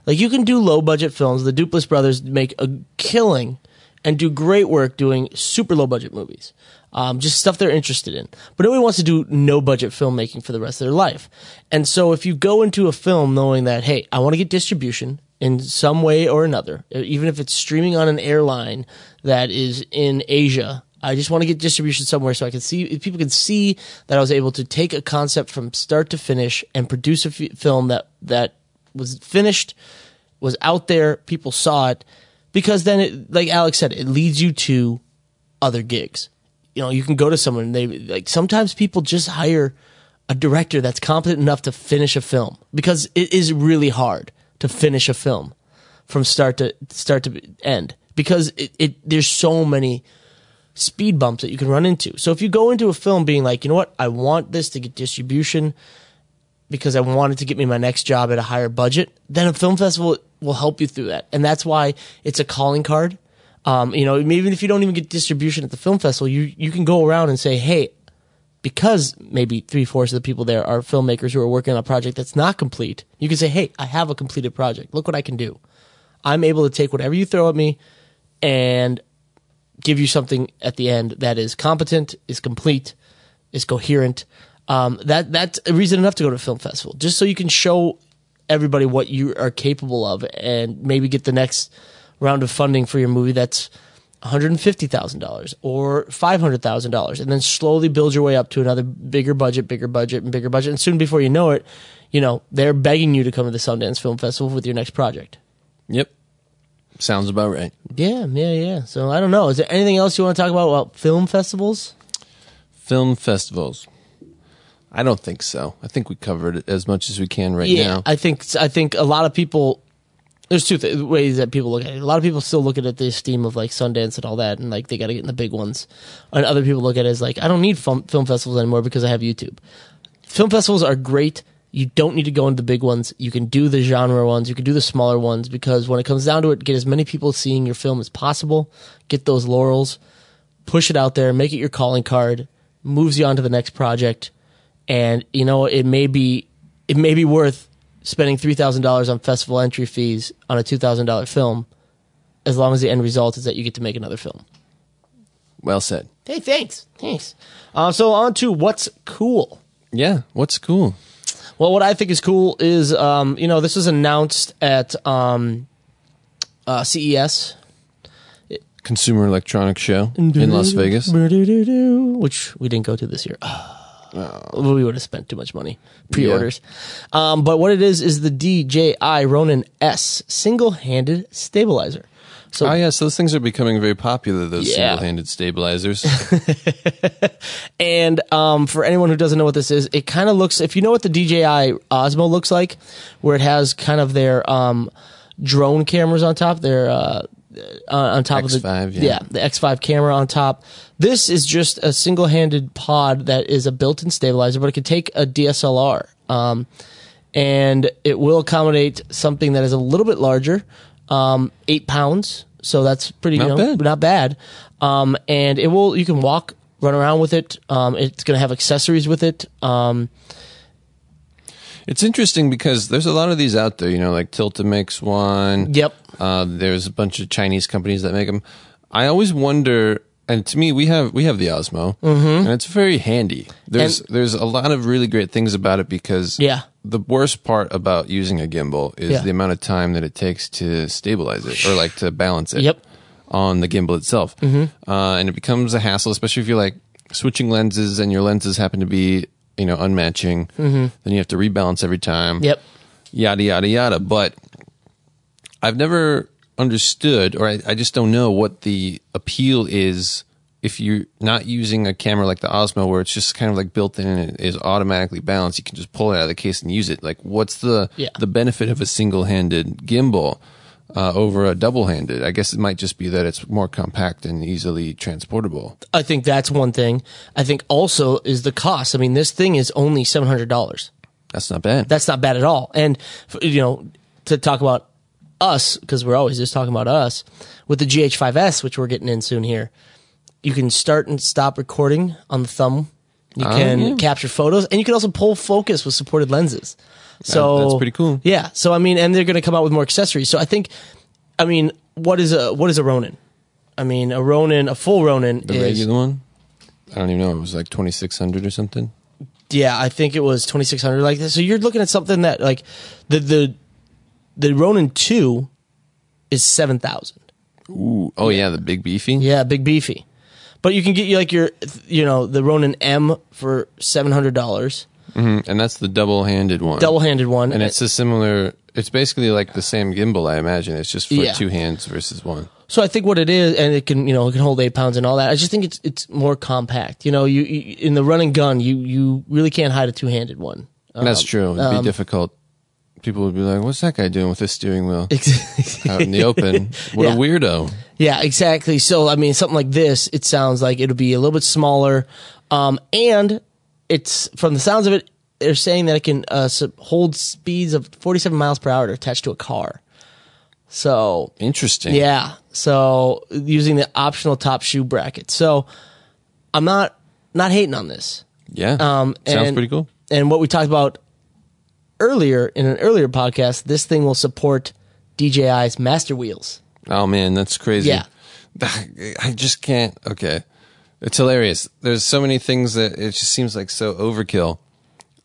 Like you can do low budget films. The Duplass brothers make a killing and do great work doing super low budget movies. Um, just stuff they're interested in. But nobody wants to do no budget filmmaking for the rest of their life. And so if you go into a film knowing that, hey, I want to get distribution in some way or another, uh, even if it's streaming on an airline that is in Asia, I just want to get distribution somewhere so I can see people can see that I was able to take a concept from start to finish and produce a f- film that that was finished, was out there, people saw it, because then it, like Alex said, it leads you to other gigs. You know, you can go to someone and they like sometimes people just hire a director that's competent enough to finish a film because it is really hard to finish a film from start to start to end because it, it there's so many speed bumps that you can run into. So if you go into a film being like, you know what, I want this to get distribution, because I wanted to get me my next job at a higher budget, then a film festival will help you through that. And that's why it's a calling card. Um, you know, even if you don't even get distribution at the film festival, you, you can go around and say, Hey, because maybe three fourths of the people there are filmmakers who are working on a project that's not complete, you can say, Hey, I have a completed project. Look what I can do. I'm able to take whatever you throw at me and give you something at the end that is competent, is complete, is coherent. Um, that that's a reason enough to go to a film festival, just so you can show everybody what you are capable of, and maybe get the next round of funding for your movie that's $150,000 or $500,000 and then slowly build your way up to another bigger budget, bigger budget and bigger budget. And soon before you know it, you know, they're begging you to come to the Sundance Film Festival with your next project. Yep. Sounds about right. Yeah, yeah, yeah. So I don't know. Is there anything else you want to talk about about film festivals? Film festivals. I don't think so. I think we covered it as much as we can right yeah, now. I think I think a lot of people. There's two th- ways that people look at it. A lot of people still look at it the esteem of like Sundance and all that, and like they got to get in the big ones. And other people look at it as like I don't need film, film festivals anymore because I have YouTube. Film festivals are great. You don't need to go into the big ones. You can do the genre ones. You can do the smaller ones because when it comes down to it, get as many people seeing your film as possible. Get those laurels, push it out there, make it your calling card, moves you on to the next project and you know it may be it may be worth spending three thousand dollars on festival entry fees on a two thousand dollar film, as long as the end result is that you get to make another film. well said. Hey, thanks, thanks. Uh, so on to what's cool. Yeah. What's cool? Well, what I think is cool is um, you know this was announced at um, uh, CES Consumer Electronics Show in Las Vegas. which we didn't go to this year. We would have spent too much money pre-orders. Um, but what it is is the DJI Ronin S single-handed stabilizer. So Oh yes, those things are becoming very popular. Those Yeah. single-handed stabilizers. And um, for anyone who doesn't know what this is, it kind of looks. If you know what the DJI Osmo looks like, where it has kind of their um, drone cameras on top, their uh, on on top of X5, the yeah. the X5 camera on top. This is just a single-handed pod that is a built-in stabilizer, but it can take a DSLR. Um, and it will accommodate something that is a little bit larger, um, eight pounds. So that's pretty, Not you know, bad. not bad. Um, and it will, you can walk, run around with it. Um, it's going to have accessories with it. It's interesting because there's a lot of these out there. You know, like Tilta makes one. yep. Uh, there's a bunch of Chinese companies that make them. I always wonder, and to me, we have we have the Osmo, and it's very handy. There's Mm-hmm. And- there's a lot of really great things about it because Yeah. the worst part about using a gimbal is Yeah. the amount of time that it takes to stabilize it or like to balance it. Yep. Mm-hmm. On the gimbal itself, uh, and it becomes a hassle, especially if you're like switching lenses and your lenses happen to be you know unmatching. Then you have to rebalance every time Mm-hmm. Yep. yada yada yada. But I've never understood, or I, I just don't know what the appeal is if you're not using a camera like the Osmo, where it's just kind of like built in and it is automatically balanced. You can just pull it out of the case and use it. Like, what's the Yeah. the benefit of a single handed gimbal? Uh, over a double handed, I guess it might just be that it's more compact and easily transportable. I think that's one thing. I think also is the cost. I mean, this thing is only seven hundred dollars. That's not bad. That's not bad at all. And you know, to talk about us because we're always just talking about us with the GH5S, which we're getting in soon here. You can start and stop recording on the thumb. You can yeah. capture photos, and you can also pull focus with supported lenses. So that's pretty cool. Yeah. So I mean, and they're going to come out with more accessories. So I think, I mean, what is a what is a Ronin? I mean, a Ronin, a full Ronin the is regular one, I don't even know. It was like twenty six hundred or something. Yeah, I think it was twenty six hundred like this. So you're looking at something that like the the the Ronin two is seven thousand. Ooh, oh yeah, the big beefy. Yeah, big beefy. But you can get you like your you know the Ronin M for seven hundred dollars, Mm-hmm. and that's the double-handed one. double handed one, and it's a similar. It's basically like the same gimbal, I imagine. It's just for Yeah. two hands versus one. So I think what it is, and it can you know it can hold eight pounds and all that. I just think it's it's more compact. You know, you, you in the running gun, you you really can't hide a two handed one. that's um, true. It'd be um, difficult. People would be like, "What's that guy doing with this steering wheel out in the open? What Yeah. a weirdo!" Yeah, exactly. So, I mean, something like this, it sounds like it'll be a little bit smaller. Um, and it's from the sounds of it, they're saying that it can uh, hold speeds of 47 miles per hour to attach to a car. So Interesting. yeah, so using the optional top shoe bracket. So I'm not not hating on this. Yeah. Um, Sounds and- pretty cool. And what we talked about earlier in an earlier podcast, this thing will support DJI's master wheels. Oh man, that's crazy. Yeah. I just can't. Okay. It's hilarious. There's so many things that it just seems like so overkill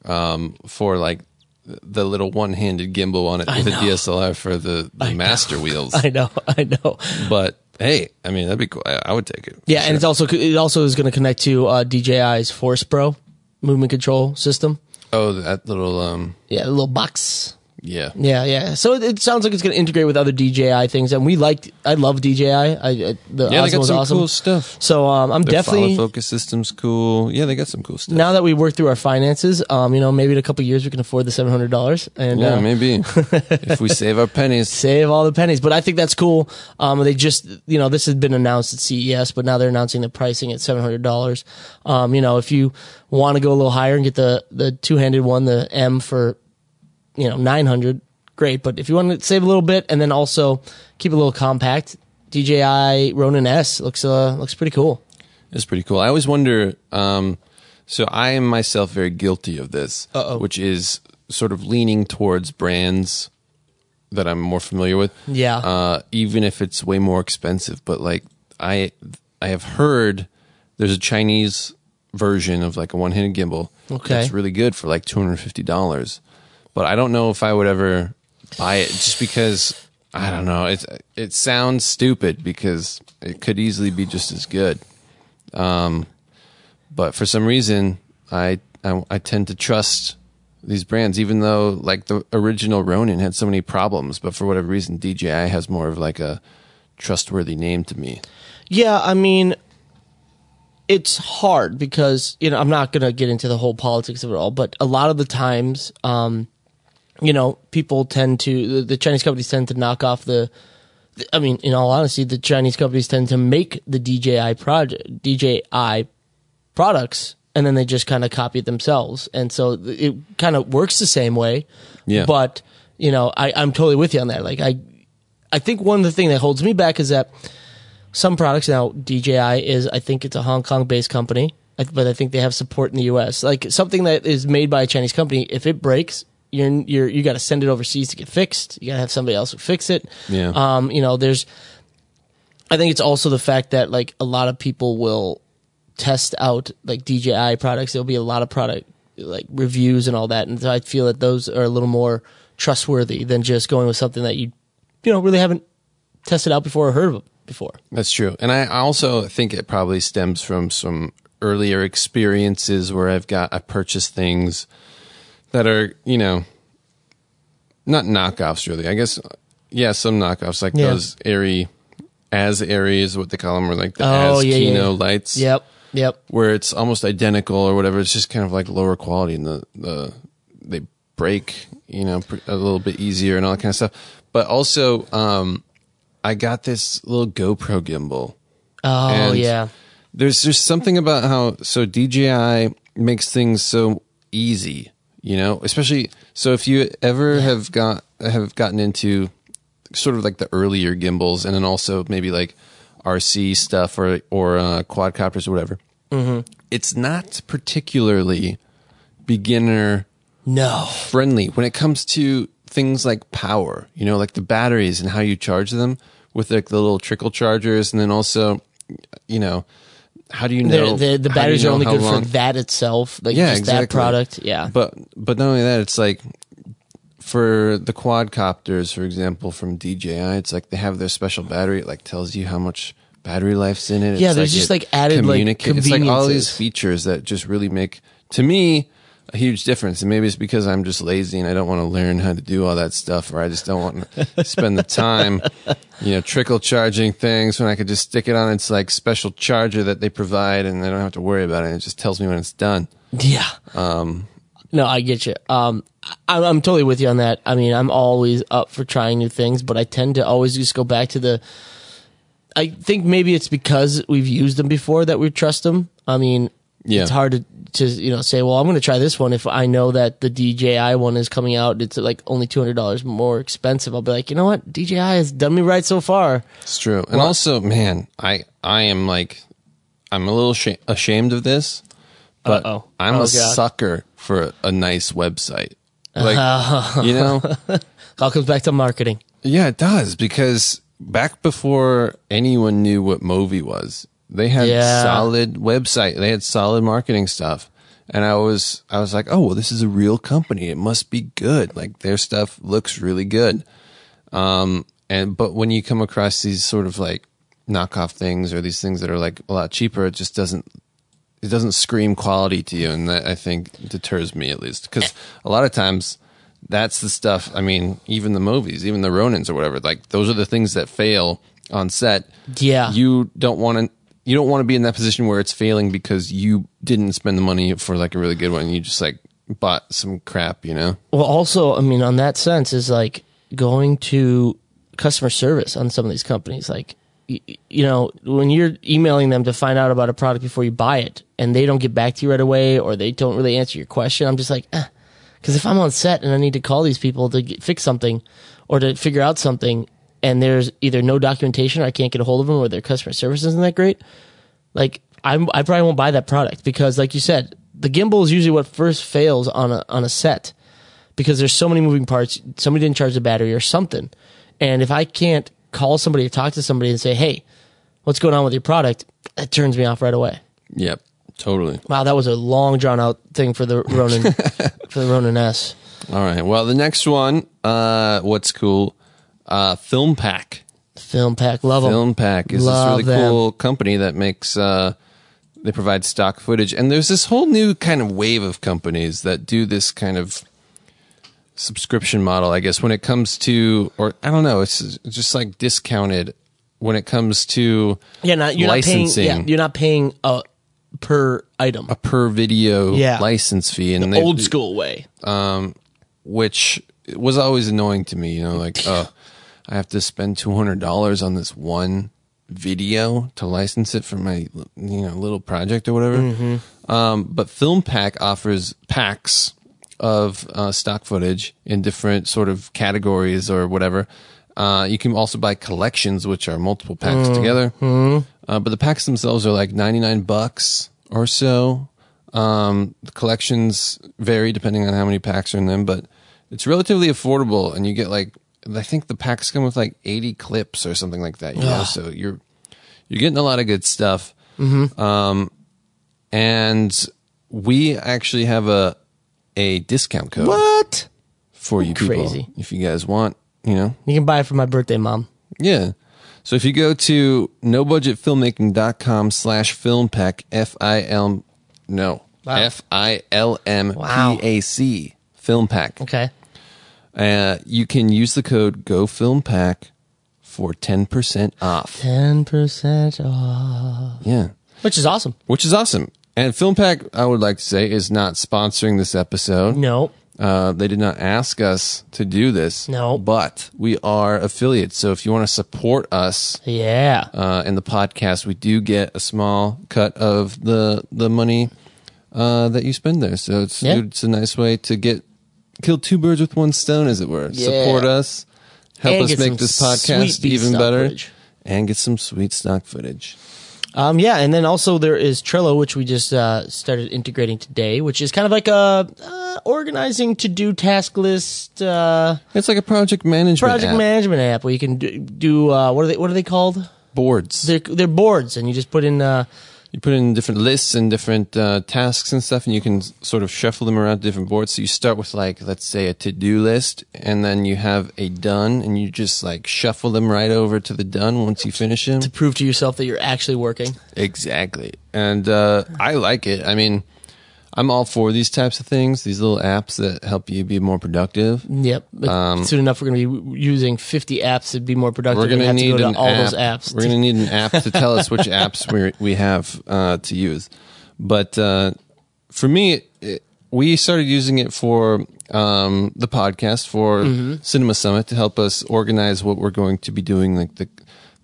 um, for like the little one-handed gimbal on it with a. DSLR for the, the master wheels. I know, I know. but hey, I mean that'd be cool. I, I would take it. Yeah, and it's also it also is going to connect to uh, DJI's Force Pro movement control system. Oh, that little um, Yeah, the little box. Yeah. Yeah, yeah. So it, it sounds like it's going to integrate with other DJI things, and we liked. I love DJI. I, I the Yeah, they got was some awesome. cool stuff. So um, I'm Their definitely follow focus system's cool. Yeah, they got some cool stuff. now that we work through our finances. Um, you know, maybe in a couple years we can afford the seven hundred dollars and yeah, uh, maybe if we save our pennies. save all the pennies. But I think that's cool. Um, they just, you know, this has been announced at CES, but now they're announcing the pricing at seven hundred dollars. Um, you know, if you want to go a little higher and get the the two handed one, the M for, you know, nine hundred, great. But if you want to save a little bit and then also keep it a little compact, DJI Ronin S looks uh looks pretty cool. It's pretty cool. I always wonder. Um, so I am myself very guilty of this, Uh-oh. which is sort of leaning towards brands that I'm more familiar with. Yeah. Uh, even if it's way more expensive, but like I, I have heard there's a Chinese version of like a one-handed gimbal. Okay. That's really good for like two hundred fifty dollars, but I don't know if I would ever buy it just because I don't know. It it sounds stupid because it could easily be just as good. Um, but for some reason, I, I I tend to trust these brands, even though like the original Ronin had so many problems. But for whatever reason, DJI has more of like a trustworthy name to me. Yeah, I mean, it's hard because you know I'm not gonna get into the whole politics of it all, but a lot of the times, um, you know, people tend to the, the Chinese companies tend to knock off the. I mean, in all honesty, the Chinese companies tend to make the DJI project, DJI products, and then they just kind of copy it themselves, and so it kind of works the same way. Yeah. But you know, I, I'm totally with you on that. Like, I, I think one of the things that holds me back is that some products now DJI is I think it's a Hong Kong based company, but I think they have support in the US. Like something that is made by a Chinese company, if it breaks, you're you're you got to send it overseas to get fixed. You got to have somebody else who fix it. Yeah. Um, you know, there's I think it's also the fact that like a lot of people will test out like DJI products. There'll be a lot of product like reviews and all that, and so I feel that those are a little more trustworthy than just going with something that you you know really haven't tested out before or heard of before. That's true. And I I also think it probably stems from some earlier experiences where I've got I purchased things that are, you know, not knockoffs really. I guess yeah, some knockoffs like Yeah. those airy as airy is what they call them or like the Oh, as yeah, Kino yeah. lights. Yep. Yep. Where it's almost identical or whatever. It's just kind of like lower quality and the the they break, you know, pr- a little bit easier and all that kind of stuff. But also um I got this little GoPro gimbal Oh and yeah. there's just something about how so DJI makes things so easy, you know, especially so if you ever have got have gotten into sort of like the earlier gimbals and then also maybe like RC stuff or or uh, quadcopters or whatever. Mm-hmm. It's not particularly beginner No. friendly when it comes to things like power, you know, like the batteries and how you charge them with like the little trickle chargers. And then also, you know, how do you know The, the, the how you batteries are only good long- for that itself. Like Yeah, just exactly. that product. Yeah. But, but not only that, it's like for the quadcopters, for example, from DJI, it's like they have their special battery. It like tells you how much battery life's in it. Yeah, It's there's just, it like, added, like, communica- It's like all these features that just really make, to me, a huge difference. And maybe it's because I'm just lazy and I don't want to learn how to do all that stuff, or I just don't want to spend the time, you know, trickle charging things when I could just stick it on its like special charger that they provide, and I don't have to worry about it. It just tells me when it's done. Yeah. Um, no, I get you. Um, I, I'm totally with you on that. I mean, I'm always up for trying new things, but I tend to always just go back to the. I think maybe it's because we've used them before that we trust them. I mean, Yeah. it's hard to to you know say, well, I'm going to try this one if I know that the DJI one is coming out. It's like only two hundred dollars more expensive. I'll be like, you know what, DJI has done me right so far. It's true. And also, man, I I am like I'm a little sh- ashamed of this, but Uh-oh. I'm Oh, a God. sucker for a, a nice website. Like, you know, All comes back to marketing. yeah, it does because back before anyone knew what Movi was, they had Yeah. solid website. They had solid marketing stuff. And I was I was like, "Oh, well this is a real company. It must be good. Like their stuff looks really good." Um and but when you come across these sort of like knockoff things or these things that are like a lot cheaper, it just doesn't it doesn't scream quality to you and that I think deters me at least cuz a lot of times that's the stuff, I mean, even the movies, even the Ronins or whatever, like those are the things that fail on set. Yeah. You don't want to you don't want to be in that position where it's failing because you didn't spend the money for like a really good one. You just like bought some crap, you know? Well, also, I mean, on that sense, is like going to customer service on some of these companies. Like, y- y- you know, when you're emailing them to find out about a product before you buy it, and they don't get back to you right away, or they don't really answer your question, I'm just like, eh. because if I'm on set and I need to call these people to get, fix something or to figure out something, and there's either no documentation or I can't get a hold of them, or their customer service isn't that great, like I'm, I probably won't buy that product because, like you said, the gimbal is usually what first fails on a on a set because there's so many moving parts. Somebody didn't charge the battery or something, and if I can't call somebody or talk to somebody and say, "Hey, what's going on with your product?" That turns me off right away. Yep, totally. Wow, that was a long drawn out thing for the Ronin for the Ronin S. All right. Well, the next one, uh, what's cool? Uh, FilmPac. Film pack, love 'em. FilmPac is Love this really them. cool company that makes uh, they provide stock footage, and there's this whole new kind of wave of companies that do this kind of subscription model. I guess when it comes to, or I don't know, it's just like discounted when it comes to Yeah, not you're licensing not paying. Yeah, you're not paying a per item. a per video Yeah. license fee, and they, Old school way. which was always annoying to me. You know, like oh, I have to spend two hundred dollars on this one video to license it for my you know little project or whatever. Um, but FilmPac offers packs of uh, stock footage in different sort of categories or whatever. Uh, you can also buy collections, which are multiple packs together. Uh, but the packs themselves are like ninety nine bucks or so. Um, the collections vary depending on how many packs are in them, but it's relatively affordable, and you get like I think the packs come with like eighty clips or something like that. You know, so you're you're getting a lot of good stuff. Hmm. Um, and we actually have a a discount code What? for you people Crazy. if you guys want. You know, You can buy it for my birthday, mom. yeah. So if you go to nobudgetfilmmaking.com slash film pack, F I L, no, Wow. F I L M. P A C, film pack. Okay. Uh, you can use the code GoFilmPac for 10% off. Ten percent off, Yeah. which is awesome. Which is awesome. And FilmPac, I would like to say, is not sponsoring this episode. No, Uh, they did not ask us to do this. No. But we are affiliates. So if you want to support us yeah, uh, in the podcast, we do get a small cut of the the money uh, that you spend there. So it's Yeah. it's a nice way to get kill two birds with one stone, as it were. Yeah. Support us, help And us make this podcast even better, footage. and get some sweet stock footage. um, yeah, and then also there is Trello, which we just uh, started integrating today, which is kind of like a uh, organizing to do task list uh, It's like a project management project app. management app where you can do, do uh, what are they what are they called? boards. They're they're boards, and you just put in. You put in different lists and different uh, tasks and stuff, and you can sort of shuffle them around to different boards. So you start with like, let's say, a to-do list, and then you have a done, and you just like shuffle them right over to the done once you finish them. to prove to yourself that you're actually working. Exactly, and uh, I like it. I mean, I'm all for these types of things, these little apps that help you be more productive. Yep. But soon enough, we're going to be using 50 apps to be more productive. Um, We're going to need go to all app. those apps. We're gonna need an app to tell us which apps we we have uh, to use. But uh, for me, it, we started using it for um, the podcast for Mm-hmm. Cinema Summit to help us organize what we're going to be doing, like the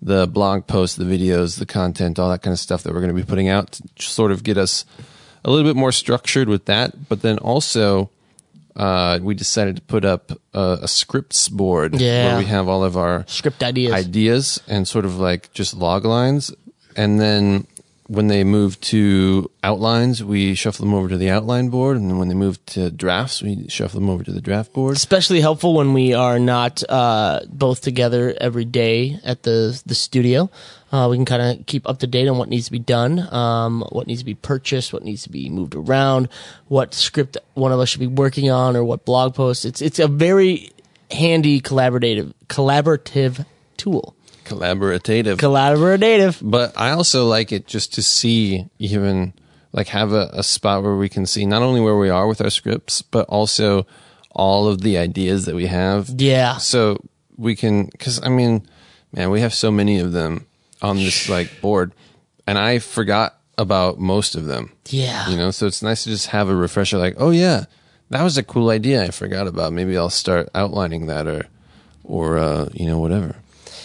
the blog posts, the videos, the content, all that kind of stuff that we're going to be putting out to sort of get us a little bit more structured with that. But then also, uh, we decided to put up a, a scripts board Yeah. where we have all of our Script ideas. ideas and sort of like just log lines. And then when they move to outlines, we shuffle them over to the outline board. And then when they move to drafts, we shuffle them over to the draft board. especially helpful when we are not uh, both together every day at the the studio. Uh, we can kind of keep up to date on what needs to be done, um, what needs to be purchased, what needs to be moved around, what script one of us should be working on, or what blog post. It's it's a very handy collaborative collaborative tool. Collaborative. Collaborative. but I also like it just to see even like have a, a spot where we can see not only where we are with our scripts, but also all of the ideas that we have. Yeah. So we can, cause I mean, man, we have so many of them on this like board and I forgot about most of them, Yeah. you know? So it's nice to just have a refresher like, oh yeah, that was a cool idea I forgot about. Maybe I'll start outlining that or, or, uh, you know, whatever.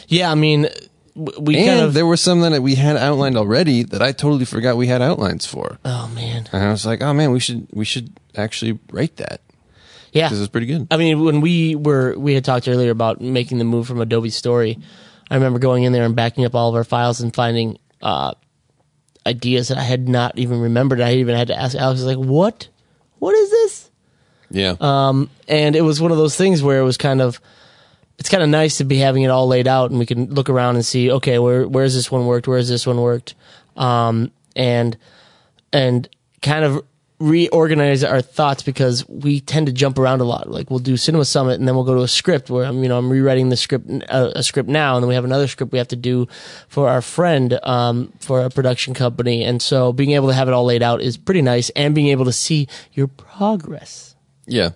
Yeah. I mean, we And kind of. there were some that we had outlined already that I totally forgot we had outlines for. oh man. And I was like, oh man, we should we should actually write that Yeah. because it's pretty good. I mean, when we were we had talked earlier about making the move from Adobe Story, I remember going in there and backing up all of our files and finding uh, ideas that I had not even remembered. I even had to ask Alex, like, "What? What is this?" Yeah, Um, and it was one of those things where it was kind of it's kind of nice to be having it all laid out and we can look around and see okay where where's this one worked where's this one worked um, and and kind of reorganize our thoughts because we tend to jump around a lot. Like we'll do cinema summit and then we'll go to a script where I'm you know I'm rewriting the script uh, a script now. And then we have another script we have to do for our friend um, for a production company. And so being able to have it all laid out is pretty nice and being able to see your progress. Yeah.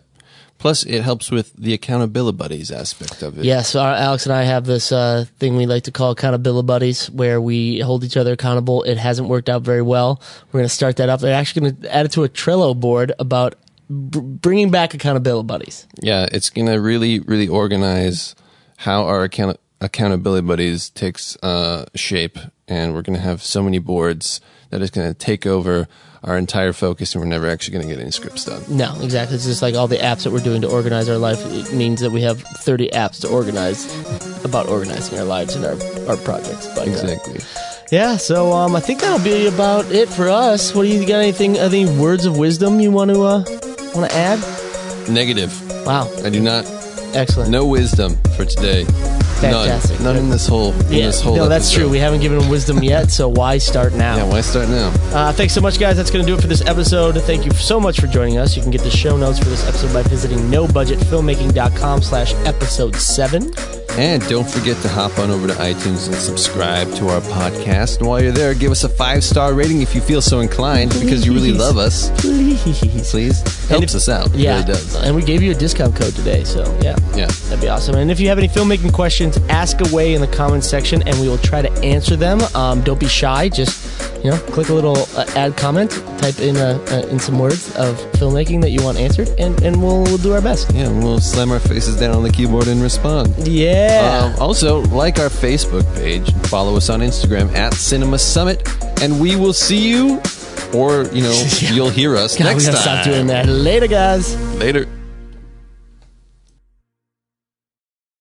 Plus, it helps with the accountability buddies aspect of it. Yes, our, Alex and I have this uh, thing we like to call accountability buddies, where we hold each other accountable. It hasn't worked out very well. We're going to start that up. They're actually going to add it to a Trello board about br- bringing back accountability buddies. yeah. It's gonna really really organize how our account accountability buddies takes uh, shape, and we're gonna have so many boards that is gonna take over our entire focus, and we're never actually gonna get any scripts done. No, exactly. It's just like all the apps that we're doing to organize our life. It means that we have 30 apps to organize about organizing our lives and our, our projects. But, uh, Exactly. yeah, so um, I think that'll be about it for us. What do you got? Anything? Any words of wisdom you want to uh, want to add? Negative. Wow, I do not. excellent. No wisdom for today. Fantastic. None. None in this whole. In Yeah, this whole no, that's episode. true. We haven't given them wisdom yet, so why start now? Yeah. Why start now? Uh, thanks so much, guys. That's going to do it for this episode. Thank you so much for joining us. You can get the show notes for this episode by visiting nobudgetfilmmaking.com slash episode 7. And don't forget to hop on over to iTunes and subscribe to our podcast. And while you're there, give us a five star rating if you feel so inclined because you really love us. Please. Please. Helps if- us out. It Yeah. really does. And we gave you a discount code today, so yeah. Yeah. That'd be awesome. And if you have any filmmaking questions, ask away in the comments section and we will try to answer them. Um, don't be shy. Just, you know, click a little uh, add comment, type in uh, uh, in some words of filmmaking that you want answered, and, and we'll, we'll do our best. Yeah, we'll slam our faces down on the keyboard and respond. Yeah. Um, also, like our Facebook page, follow us on Instagram at Cinema Summit, and we will see you, or you know, Yeah. you'll hear us God, we next gotta time. stop doing that. Later, guys. Later.